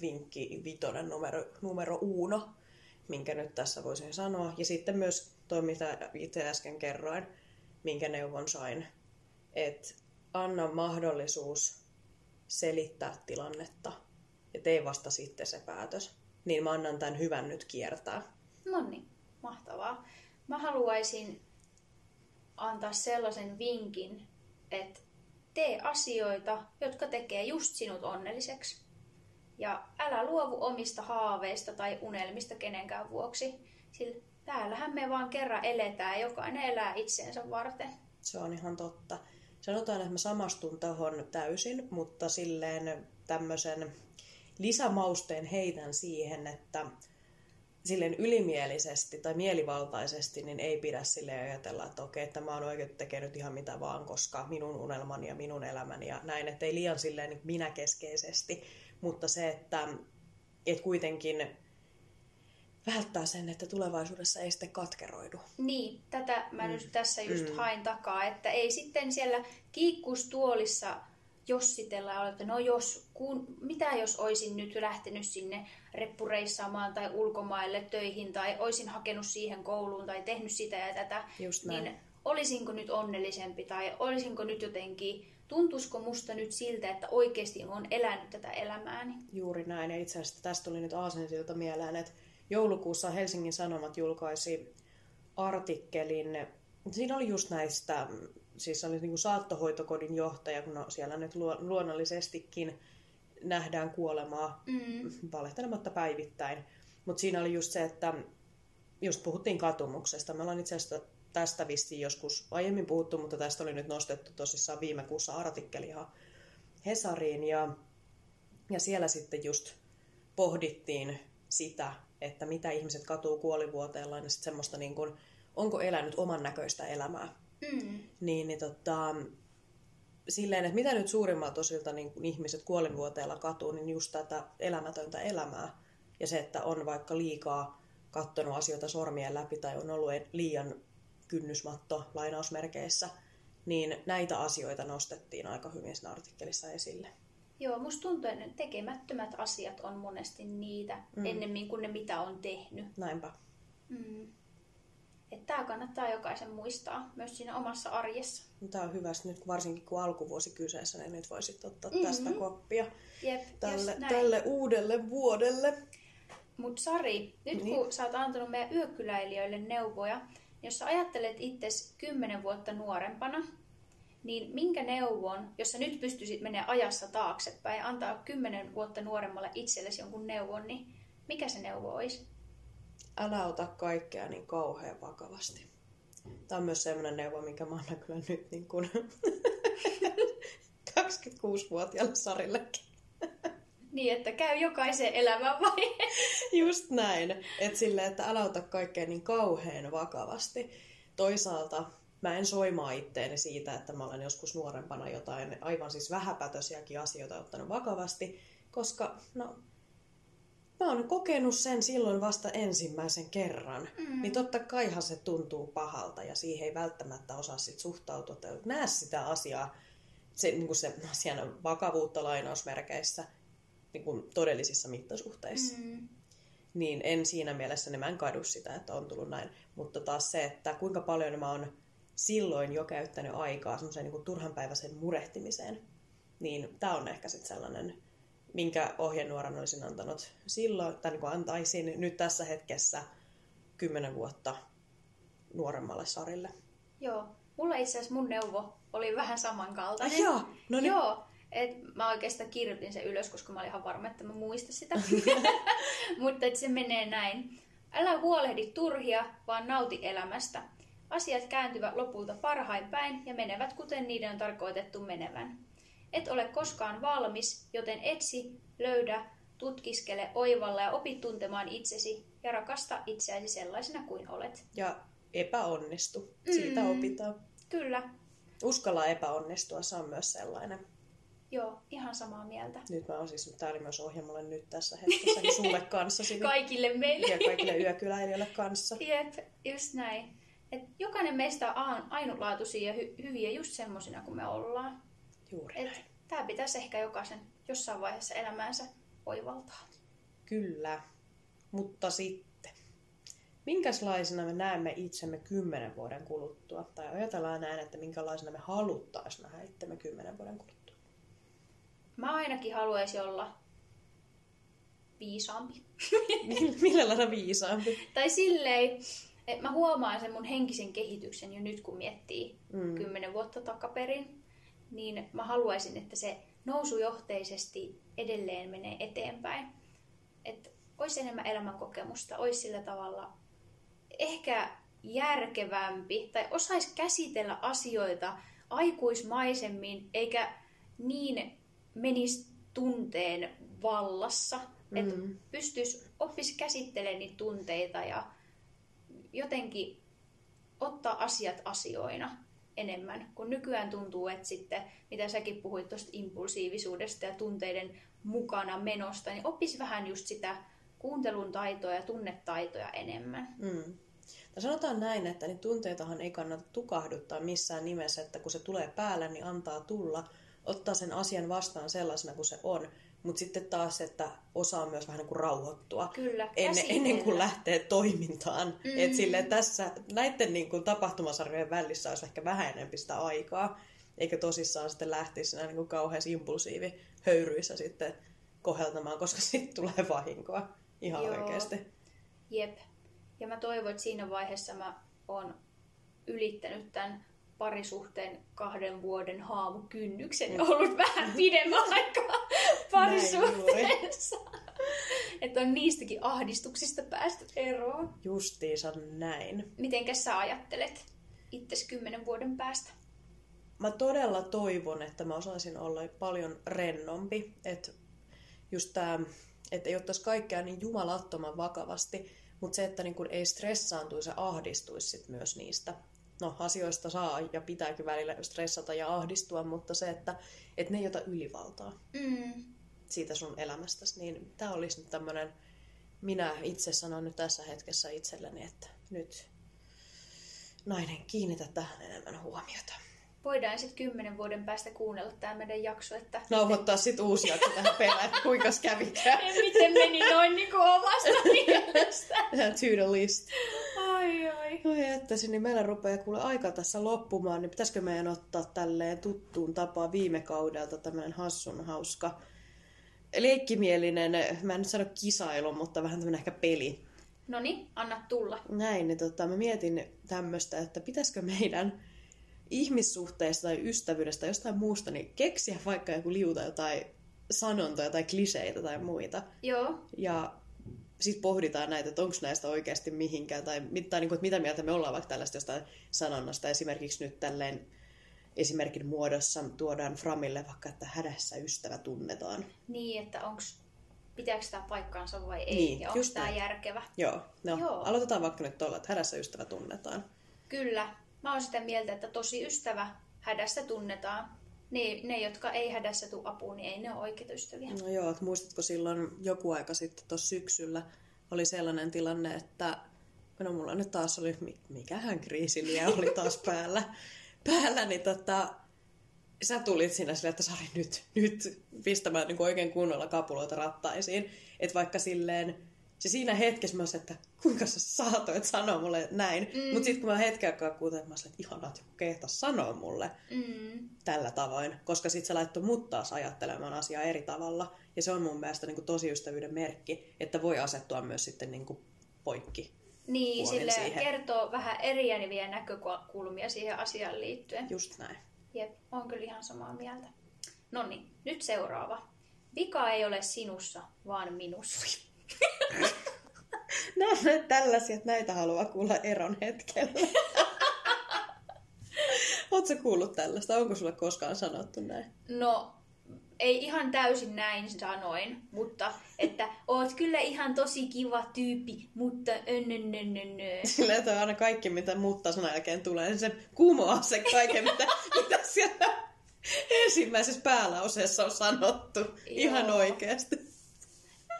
vinkki vitonen numero, numero uno, minkä nyt tässä voisin sanoa. Ja sitten myös toi, mitä itse äsken kerroin, minkä neuvon sain, että anna mahdollisuus selittää tilannetta ja tee vasta sitten se päätös. Niin mä annan tämän hyvän nyt kiertää. No niin, mahtavaa. Mä haluaisin antaa sellaisen vinkin, että tee asioita, jotka tekee just sinut onnelliseksi. Ja älä luovu omista haaveista tai unelmista kenenkään vuoksi, sillä täällähän me vaan kerran eletään, jokainen elää itseensä varten. Se on ihan totta. Sanotaan, että mä samastun tuohon täysin, mutta silleen tämmöisen lisämausteen heitän siihen, että silleen ylimielisesti tai mielivaltaisesti, niin ei pidä sille ajatella, että okei, että mä oon oikein tekemään ihan mitä vaan, koska minun unelmani ja minun elämäni ja näin, että ei liian silleen niin minäkeskeisesti, mutta se, että, että kuitenkin välttää sen, että tulevaisuudessa ei sitten katkeroidu. Niin, tätä mä mm. nyt tässä just mm. hain takaa, että ei sitten siellä kiikkustuolissa jossitella että no jos, kun, mitä jos olisin nyt lähtenyt sinne reppureissaamaan tai ulkomaille töihin tai olisin hakenut siihen kouluun tai tehnyt sitä ja tätä, Just näin. niin olisinko nyt onnellisempi tai olisinko nyt jotenkin, tuntuisiko musta nyt siltä, että oikeasti olen elänyt tätä elämääni. Juuri näin. Ja itse asiassa tästä tuli nyt aasinsilta mieleen, että joulukuussa Helsingin Sanomat julkaisi artikkelin. Siinä oli just näistä, siis oli niin kuin saattohoitokodin johtaja, kun no siellä nyt luo- luonnollisestikin nähdään kuolemaa Mm. valehtelematta päivittäin. Mutta siinä oli just se, että just puhuttiin katumuksesta. Me ollaan itse asiassa tästä vissiin joskus aiemmin puhuttu, mutta tästä oli nyt nostettu tosissaan viime kuussa artikkeli ihan Hesariin. Ja, ja siellä sitten just pohdittiin sitä, että mitä ihmiset katuu kuolivuoteellaan ja sitten semmoista niin kuin, onko elänyt oman näköistä elämää. Mm. Niin, niin tota, silleen, että mitä nyt suurimmalta osilta niin kun ihmiset kuolinvuoteella katuu, niin just tätä elämätöntä elämää. Ja se, että on vaikka liikaa kattonut asioita sormien läpi tai on ollut liian kynnysmatto lainausmerkeissä, niin näitä asioita nostettiin aika hyvin siinä artikkelissa esille. Joo, musta tuntuu, että tekemättömät asiat on monesti niitä, mm. ennemmin kuin ne mitä on tehnyt. Näinpä. Mm. Että tämä kannattaa jokaisen muistaa myös siinä omassa arjessa. Tämä on hyvä, nyt varsinkin kun alkuvuosi kyseessä, niin nyt voisit ottaa Mhm. tästä koppia Jep, tälle, tälle uudelle vuodelle. Mut Sari, nyt Niin. kun sä oot antanut meidän yökyläilijöille neuvoja, jos sä ajattelet itses kymmenen vuotta nuorempana, niin minkä neuvon, jos sä nyt pystyisit menemään ajassa taaksepäin ja antaa kymmenen vuotta nuoremmalle itsellesi jonkun neuvon, niin mikä se neuvo olisi? älä ota kaikkea niin kauhean vakavasti. Tämä on myös sellainen neuvo, minkä mä annan kyllä nyt niin kuin 26-vuotiaalle [laughs] Sarillekin. Niin, että käy jokaisen elämän vaiheessa. [laughs] Just näin. Että silleen, että älä ota kaikkea niin kauhean vakavasti. Toisaalta mä en soimaa itteeni siitä, että mä olen joskus nuorempana jotain aivan siis vähäpätöisiäkin asioita ottanut vakavasti, koska no, mä oon kokenut sen silloin vasta ensimmäisen kerran. Mm. Niin totta kaihan se tuntuu pahalta ja siihen ei välttämättä osaa sit suhtautua tai näe sitä asiaa, se, niin kuin se asian vakavuutta lainausmerkeissä niin kuin todellisissa mittasuhteissa Mm. niin en siinä mielessä, niin mä en kadu sitä, että on tullut näin. Mutta taas se, että kuinka paljon mä oon silloin jo käyttänyt aikaa semmoiseen niin turhanpäiväiseen murehtimiseen, niin tämä on ehkä sitten sellainen, minkä ohjenuoran olisin antanut silloin, tai niin antaisin nyt tässä hetkessä kymmenen vuotta nuoremmalle Sarille. Joo, mulla itse asiassa mun neuvo oli vähän samankaltainen. Ai joo, no niin. Joo, et mä oikeastaan kirjoitin sen ylös, koska mä olin ihan varma, että mä muistan sitä. [laughs] Mutta se menee näin. Älä huolehdi turhia, vaan nauti elämästä. Asiat kääntyvät lopulta parhain päin ja menevät kuten niiden on tarkoitettu menevän. Et ole koskaan valmis, joten etsi, löydä, tutkiskele, oivalla ja opi tuntemaan itsesi ja rakasta itseäsi sellaisena kuin olet. Ja epäonnistu. Siitä Mm. opitaan. Kyllä, Uskalla epäonnistua, se on myös sellainen. joo, ihan samaa mieltä. Nyt mä oon siis, tää oli myös ohjelmalle nyt tässä hetkessä, niin sulle kanssa. Kaikille meille. ja kaikille yökyläilijöille kanssa. Jep, just näin. Et jokainen meistä on ainutlaatuisia ja hy- hyviä just semmosina kuin me ollaan. Juuri Et näin. tää pitäisi ehkä jokaisen jossain vaiheessa elämäänsä oivaltaa. Kyllä. Mutta sitten, minkälaisena me näemme itsemme kymmenen vuoden kuluttua? Tai ajatellaan näin, että minkälaisena me haluttaisiin nähdä itsemme kymmenen vuoden kuluttua. Mä ainakin haluaisin olla viisaampi. [laughs] Millä lailla viisaampi? tai silleen, että mä huomaan sen mun henkisen kehityksen jo nyt, kun miettii Mm. kymmenen vuotta takaperin. Niin mä haluaisin, että se nousujohteisesti edelleen menee eteenpäin. Että olisi enemmän elämänkokemusta, olisi sillä tavalla ehkä järkevämpi tai osaisi käsitellä asioita aikuismaisemmin, eikä niin menisi tunteen vallassa. Mm. Että pystyisi, oppisi käsittelemään niitä tunteita ja jotenkin ottaa asiat asioina enemmän. Kun nykyään tuntuu, että sitten, mitä säkin puhuit tuosta impulsiivisuudesta ja tunteiden mukana menosta, niin oppisi vähän just sitä kuuntelun taitoa ja tunnetaitoja enemmän. Mm. Tai sanotaan näin, että niin tunteitahan ei kannata tukahduttaa missään nimessä, että kun se tulee päälle, niin antaa tulla, ottaa sen asian vastaan sellaisena kuin se on, mutta sitten taas, että osaa myös vähän niin kuin rauhoittua Kyllä, ennen, ennen kuin lähtee toimintaan. Mm. Mm. Et sille tässä näiden niin kuin tapahtumasarjojen välissä olisi ehkä vähän enemmän sitä aikaa, eikä tosissaan sitten lähtisi niin kuin kauheassa impulsiivi höyryissä sitten koheltamaan, koska [laughs] sitten tulee vahinkoa ihan Joo. oikeasti. Jep. Ja mä toivon, että siinä vaiheessa mä oon ylittänyt tämän parisuhteen kahden vuoden haamukynnyksen ja ollut vähän [laughs] pidemmän aikaa parisuhteessa. Että on niistäkin ahdistuksista päästy eroon. Justiinsa näin. Mitenkäs sä ajattelet itses kymmenen vuoden päästä? Mä todella toivon, että mä osaisin olla paljon rennompi. Että just tää, että ei ottaisi kaikkea niin jumalattoman vakavasti, mutta se, että niin kun ei stressaantuisi ja ahdistuisi sit myös niistä. No, asioista saa ja pitääkin välillä stressata ja ahdistua, mutta se, että, että ne ei ota ylivaltaa Mm. siitä sun elämästäsi, niin tämä olisi nyt tämmöinen, minä itse sanon nyt tässä hetkessä itselleni, että nyt nainen kiinnitä tähän enemmän huomiota. Voidaan sitten kymmenen vuoden päästä kuunnella tämä meidän jakso, että Nauhoittaa sit uusi jakso tähän [laughs] perään, että kuinka kävikään. [laughs] miten meni noin niin kuin omasta [laughs] mielestä. To the list. Ai ai. Oi että niin meillä rupeaa kuule aika tässä loppumaan, niin pitäisikö meidän ottaa tälleen tuttuun tapaan viime kaudelta tämmöinen hassun hauska leikkimielinen, mä en nyt sano kisailu, mutta vähän tämmöinen ehkä peli. No niin, anna tulla. Näin, niin tota, mä mietin tämmöistä, että pitäisikö meidän ihmissuhteista tai ystävyydestä jostain muusta, niin keksiä vaikka joku liuta jotain sanontoja tai kliseitä tai muita. Joo, Ja sitten pohditaan näitä, että onko näistä oikeasti mihinkään, tai, mit- tai niin kuin, että mitä mieltä me ollaan vaikka tällaista jostain sanonnasta. Esimerkiksi nyt tälleen esimerkin muodossa tuodaan Framille vaikka, että hädässä ystävä tunnetaan. niin, että onks, pitääkö tämä paikkaansa vai ei, Niin, ja onko tämä järkevä. Joo, no Joo. aloitetaan vaikka nyt tuolla, että hädässä ystävä tunnetaan. Kyllä, mä oon sitä mieltä, että tosi ystävä hädässä tunnetaan. Ne, ne jotka ei hädässä tuu apuun, niin ei ne ole oikeita ystäviä. No joo, että muistatko silloin joku aika sitten tuossa syksyllä oli sellainen tilanne, että no mulla nyt taas oli, mi- mikähän kriisiliä oli taas [laughs] päällä, päällä niin tota, sä tulit siinä silleen, että Sari nyt, nyt pistämään niin oikein kunnolla kapuloita rattaisiin. Että vaikka silleen, se siinä hetkessä mä olisin, että kuinka sä saatoit sanoa mulle näin. Mm. Mutta sitten kun mä hetken aikaa kuuntelin, mä olisin, että ihanaa, että joku kehtas sanoa mulle Mm, tällä tavoin, koska sitten se laittoi mut taas ajattelemaan asiaa eri tavalla. Ja se on mun mielestä niin kuin tosi ystävyyden merkki, että voi asettua myös sitten niin kuin poikki. niin, sille siihen. kertoo vähän eriäviä näkökulmia siihen asiaan liittyen. Just näin. Jep, on kyllä ihan samaa mieltä. No niin, nyt seuraava. Vika ei ole sinussa, vaan minussa. [laughs] Nämä on näitä tällaisia, että näitä haluaa kuulla eron hetkellä. [laughs] Oletko kuullut tällaista? Onko sulle koskaan sanottu näin? No, ei ihan täysin näin sanoin, mutta että oot kyllä ihan tosi kiva tyyppi, mutta önnönnönnönnö. [laughs] Sillä että aina kaikki, mitä muuttaa sanan jälkeen tulee, niin se kumoaa se kaiken, mitä, mitä siellä ensimmäisessä päälauseessa on sanottu. Ihan Joo. oikeasti.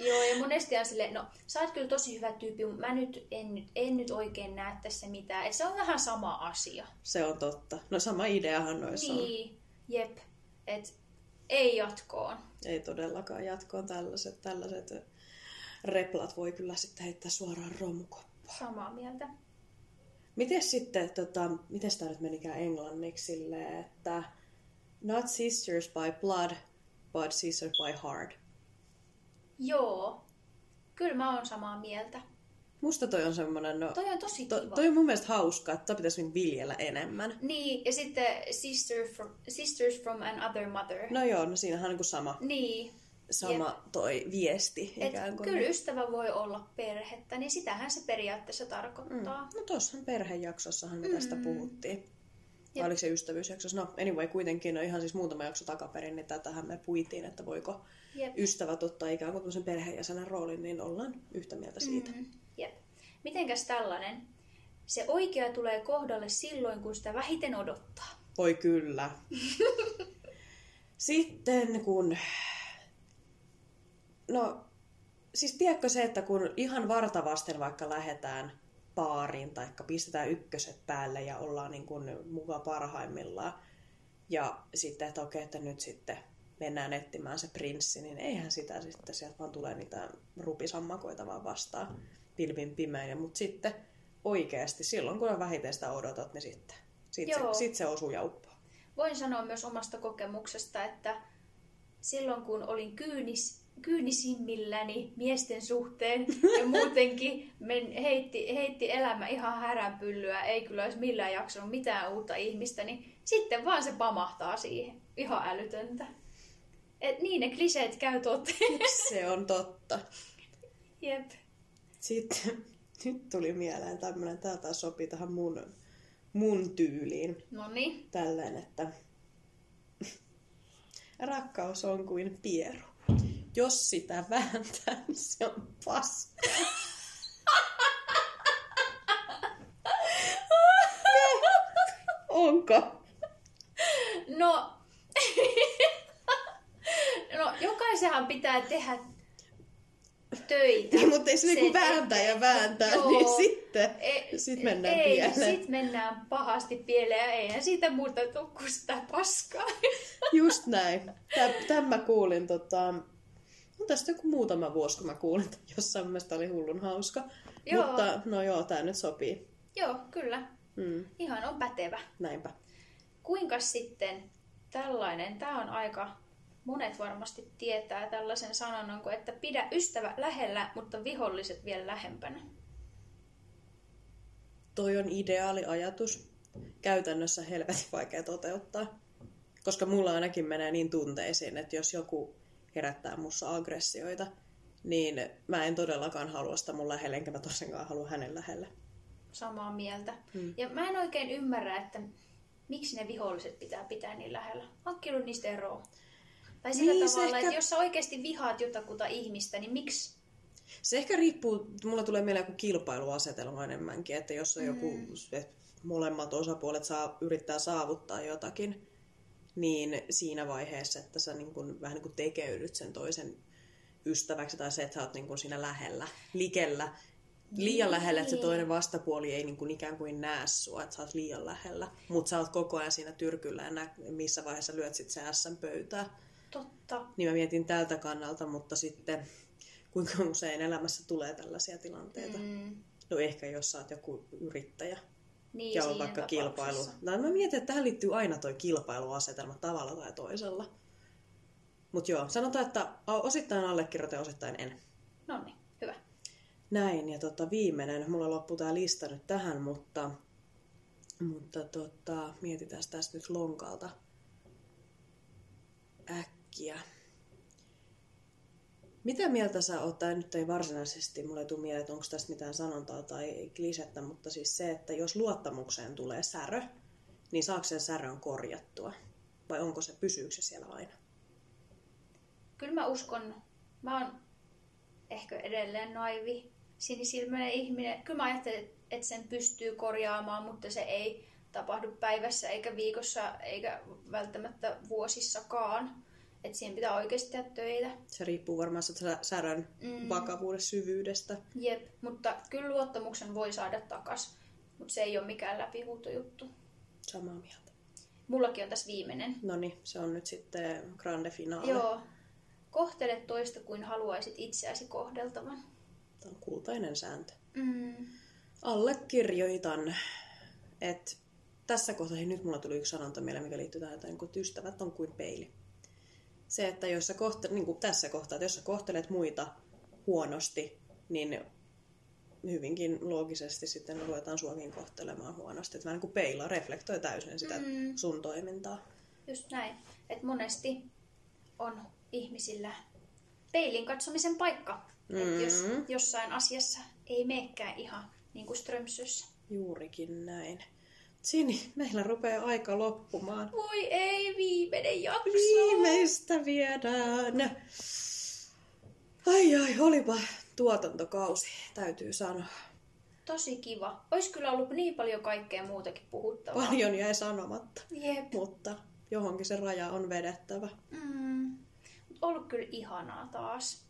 Joo, ja monesti on silleen, no sä oot kyllä tosi hyvä tyyppi, mutta mä nyt en, nyt- en nyt oikein näe tässä mitään. Et se on vähän sama asia. Se on totta. No sama ideahan noissa on. Niin, jep. Et ei jatkoon. Ei todellakaan jatkoon tällaiset, tällaiset replat voi kyllä sitten heittää suoraan romukoppaan. Samaa mieltä. Miten sitten, tota, miten tämä nyt menikään englanniksi silleen, että not sisters by blood, but sisters by heart. Joo. Kyllä mä oon samaa mieltä. Musta toi on semmonen, no, Toi on tosi to, kiva. toi on mun mielestä hauskaa, että toi pitäisi nyt viljellä enemmän. Niin, ja sitten sister from, Sisters from Another Mother. No joo, no siinähän on niin kuin sama, Niin. sama toi viesti Et ikään kuin. kyllä ystävä voi olla perhettä, niin sitähän se periaatteessa tarkoittaa. No tuossahan perhejaksossahan me tästä Mm. puhuttiin. Jep. Vai oliko se ystävyysjaksossa? No anyway, kuitenkin no ihan siis muutama jakso takaperin, niin tätähän me puitiin, että voiko Jep. ystävät ottaa ikään kuin tämmöisen perheenjäsenen roolin, niin ollaan yhtä mieltä siitä. Mm, jep. Mitenkäs tällainen? Se oikea tulee kohdalle silloin, kun sitä vähiten odottaa. Voi kyllä. [laughs] Sitten kun... No, siis tiedätkö se, että kun ihan vartavasten vaikka lähdetään baariin tai pistetään ykköset päälle ja ollaan niin kuin mukaan parhaimmillaan. Ja sitten, että okei, että nyt sitten mennään etsimään se prinssi, niin eihän sitä sitten, sieltä vaan tulee niitä rupisammakoita vaan vastaan pilvin pimein. Mutta sitten oikeasti, silloin kun on vähiten sitä odotat, niin sitten sit se, sit se osuu jauppaan. Voin sanoa myös omasta kokemuksesta, että silloin kun olin kyynis, kyynisimmilläni miesten suhteen ja [laughs] muutenkin men, heitti, heitti elämä ihan häränpyllyä, ei kyllä olisi millään jaksanut mitään uutta ihmistä, niin sitten vaan se pamahtaa siihen. Ihan älytöntä. Et niin ne kliseet käy toteen. Se on totta. Jep. Sitten nyt tuli mieleen tämmöinen, tää taas sopii tähän mun, mun tyyliin. No niin. Tälleen, että rakkaus on kuin pieru. Jos sitä vääntää, niin se on paska. [laughs] Onko? No, [laughs] no jokaisenhan pitää tehdä töitä. Niin, mutta ei se niinku vääntää ja vääntää, Joo. niin sitten E- sit mennään ei, pieleen. Sit mennään pahasti pieleen ja eihän siitä muuta tule kuin sitä paskaa. [laughs] Just näin. Tämän mä kuulin tota... On tästä joku muutama vuosi, kun mä kuulin, että jossain mielestä oli hullun hauska. Joo. Mutta no joo, tää nyt sopii. Joo, kyllä. Mm, Ihan on pätevä. näinpä. Kuinka sitten tällainen, tämä on aika, monet varmasti tietää tällaisen sanonnan kuin, että pidä ystävä lähellä, mutta viholliset vielä lähempänä. Toi on ideaali ajatus. Käytännössä helvetin vaikea toteuttaa. Koska mulla ainakin menee niin tunteisiin, että jos joku herättää mussa aggressioita, niin mä en todellakaan halua sitä mun lähelle, enkä mä tosiaankaan halua hänen lähelle. Samaa mieltä. Mm. Ja mä en oikein ymmärrä, että miksi ne viholliset pitää pitää niin lähellä. Hankkiudu niistä eroon. Tai sillä Niin, tavalla, ehkä- että jos sä oikeasti vihaat jotakuta ihmistä, niin miksi? Se ehkä riippuu, mulla tulee mieleen joku kilpailuasetelma enemmänkin, että jos on joku, että molemmat osapuolet saa, yrittää saavuttaa jotakin, niin siinä vaiheessa, että sä niin kuin, vähän niin kuin tekeydyt sen toisen ystäväksi tai se, että sä oot niin kuin siinä lähellä, likellä, liian lähellä, että se Niin. toinen vastapuoli ei niin kuin ikään kuin näe sua, että sä oot liian lähellä, mutta sä oot koko ajan siinä tyrkyllä ja nä- missä vaiheessa lyöt sit se ässän pöytää. Totta. Niin mä mietin tältä kannalta, mutta sitten kuinka usein elämässä tulee tällaisia tilanteita. Mm. No ehkä jos sä oot joku yrittäjä Niin, ja on vaikka kilpailu. No, mä mietin, että tähän liittyy aina toi kilpailuasetelma tavalla tai toisella. Mutta joo, sanotaan, että osittain allekirjoitan, osittain en. No niin, hyvä. Näin, ja tota, viimeinen, mulla loppuu tää lista nyt tähän, mutta, mutta tota, mietitään tästä nyt lonkalta äkkiä. Mitä mieltä sä oot, tai nyt ei varsinaisesti, mulle tule mieleen, että onko tästä mitään sanontaa tai klisettä, mutta siis se, että jos luottamukseen tulee särö, niin saako sen särön korjattua? Vai onko se, pysyykö se siellä aina? Kyllä mä uskon, mä oon ehkä edelleen naivi, sinisilmäinen ihminen. Kyllä mä ajattelen, että sen pystyy korjaamaan, mutta se ei tapahdu päivässä eikä viikossa eikä välttämättä vuosissakaan. Että siihen pitää oikeasti tehdä töitä. Se riippuu varmaan särön Mm. vakavuuden syvyydestä. Jep, mutta kyllä luottamuksen voi saada takas, mutta se ei ole mikään läpihuutojuttu. Samaa mieltä. Mullakin on tässä viimeinen. No niin, se on nyt sitten grande finale. Joo. Kohtele toista kuin haluaisit itseäsi kohdeltavan. Tämä on kultainen sääntö. Mm. Allekirjoitan, että tässä kohtaa, nyt mulla tuli yksi sanonta mieleen, mikä liittyy tähän, että niin kuin, että ystävät on kuin peili. Se, että jos sä kohta, niin kuin tässä kohtaa, että jos sä kohtelet muita huonosti, niin hyvinkin loogisesti sitten ruvetaan suokin kohtelemaan huonosti. Että vähän niin kuin peilaa, reflektoi täysin sitä Mm. sun toimintaa. Just näin. Että monesti on ihmisillä peilin katsomisen paikka. Mm. Et jos jossain asiassa ei meekään ihan niin kuin Strömsössä. Juurikin näin. Sini, meillä rupeaa aika loppumaan. Voi ei, viimeinen jakso. Viimeistä viedään. Ai ai, olipa tuotantokausi, täytyy sanoa. Tosi kiva. Ois kyllä ollut niin paljon kaikkea muutakin puhuttavaa. Paljon jäi sanomatta, Jep. mutta johonkin se raja on vedettävä. Mm. Mut ollut kyllä ihanaa taas.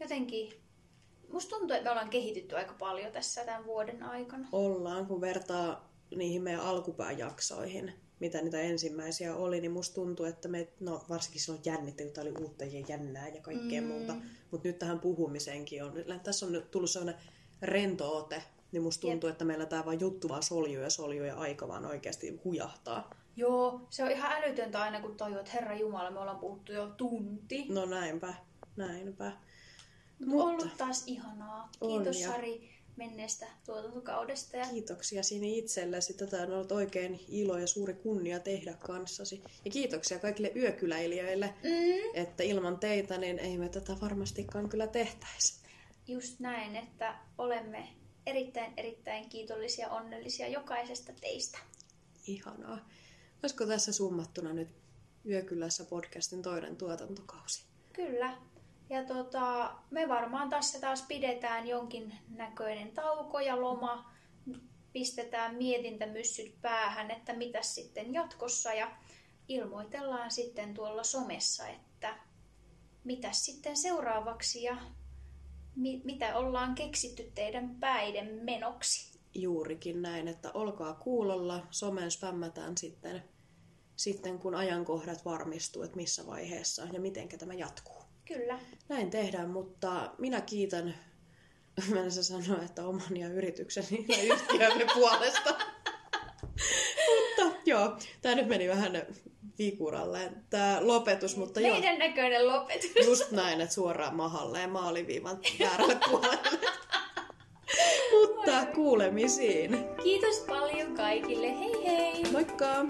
Jotenkin, musta tuntuu, että me ollaan kehitytty aika paljon tässä tämän vuoden aikana. Ollaan, kun vertaa niihin meidän alkupään jaksoihin, mitä niitä ensimmäisiä oli, niin musta tuntuu, että me, no varsinkin silloin jännitti, kun oli uutta ja jännää ja kaikkea mm. muuta. Mutta nyt tähän puhumiseenkin on, tässä on nyt tullut sellainen rento ote, niin musta tuntuu, Jep. että meillä tämä vaan juttu vaan soljuu ja soljuu ja aika vaan oikeasti hujahtaa. Joo, se on ihan älytöntä aina, kun tajuu, että Herra Jumala, me ollaan puhuttu jo tunti. No näinpä, näinpä. Mutta on ollut taas ihanaa. Kiitos ja... Sari menneestä tuotantokaudesta. Ja... Kiitoksia sinne itsellesi. Tätä on ollut oikein ilo ja suuri kunnia tehdä kanssasi. Ja kiitoksia kaikille yökyläilijöille, mm. että ilman teitä niin ei me tätä varmastikaan kyllä tehtäisi. Just näin, että olemme erittäin erittäin kiitollisia onnellisia jokaisesta teistä. Ihanaa. Olisiko tässä summattuna nyt Yökylässä podcastin toinen tuotantokausi? Kyllä. Ja tota, me varmaan tässä taas pidetään jonkin näköinen tauko ja loma. Pistetään mietintämyssyt päähän, että mitä sitten jatkossa. Ja ilmoitellaan sitten tuolla somessa, että mitä sitten seuraavaksi ja mi- mitä ollaan keksitty teidän päiden menoksi. Juurikin näin, että olkaa kuulolla, somen spämmätään sitten, sitten kun ajankohdat varmistuu, että missä vaiheessa ja miten tämä jatkuu. Kyllä. Näin tehdään, mutta minä kiitän, [laughs] mä en sanoa, että oman ja yritykseni ja yhtiömme [laughs] puolesta. mutta joo, tämä nyt meni vähän vikuralle tämä lopetus, mutta Meidän joo. näköinen lopetus. Just näin, että suoraan mahalle ja maaliviivan väärälle [laughs] puolelle. mutta kuulemisiin. Kiitos paljon kaikille. Hei hei! Moikka!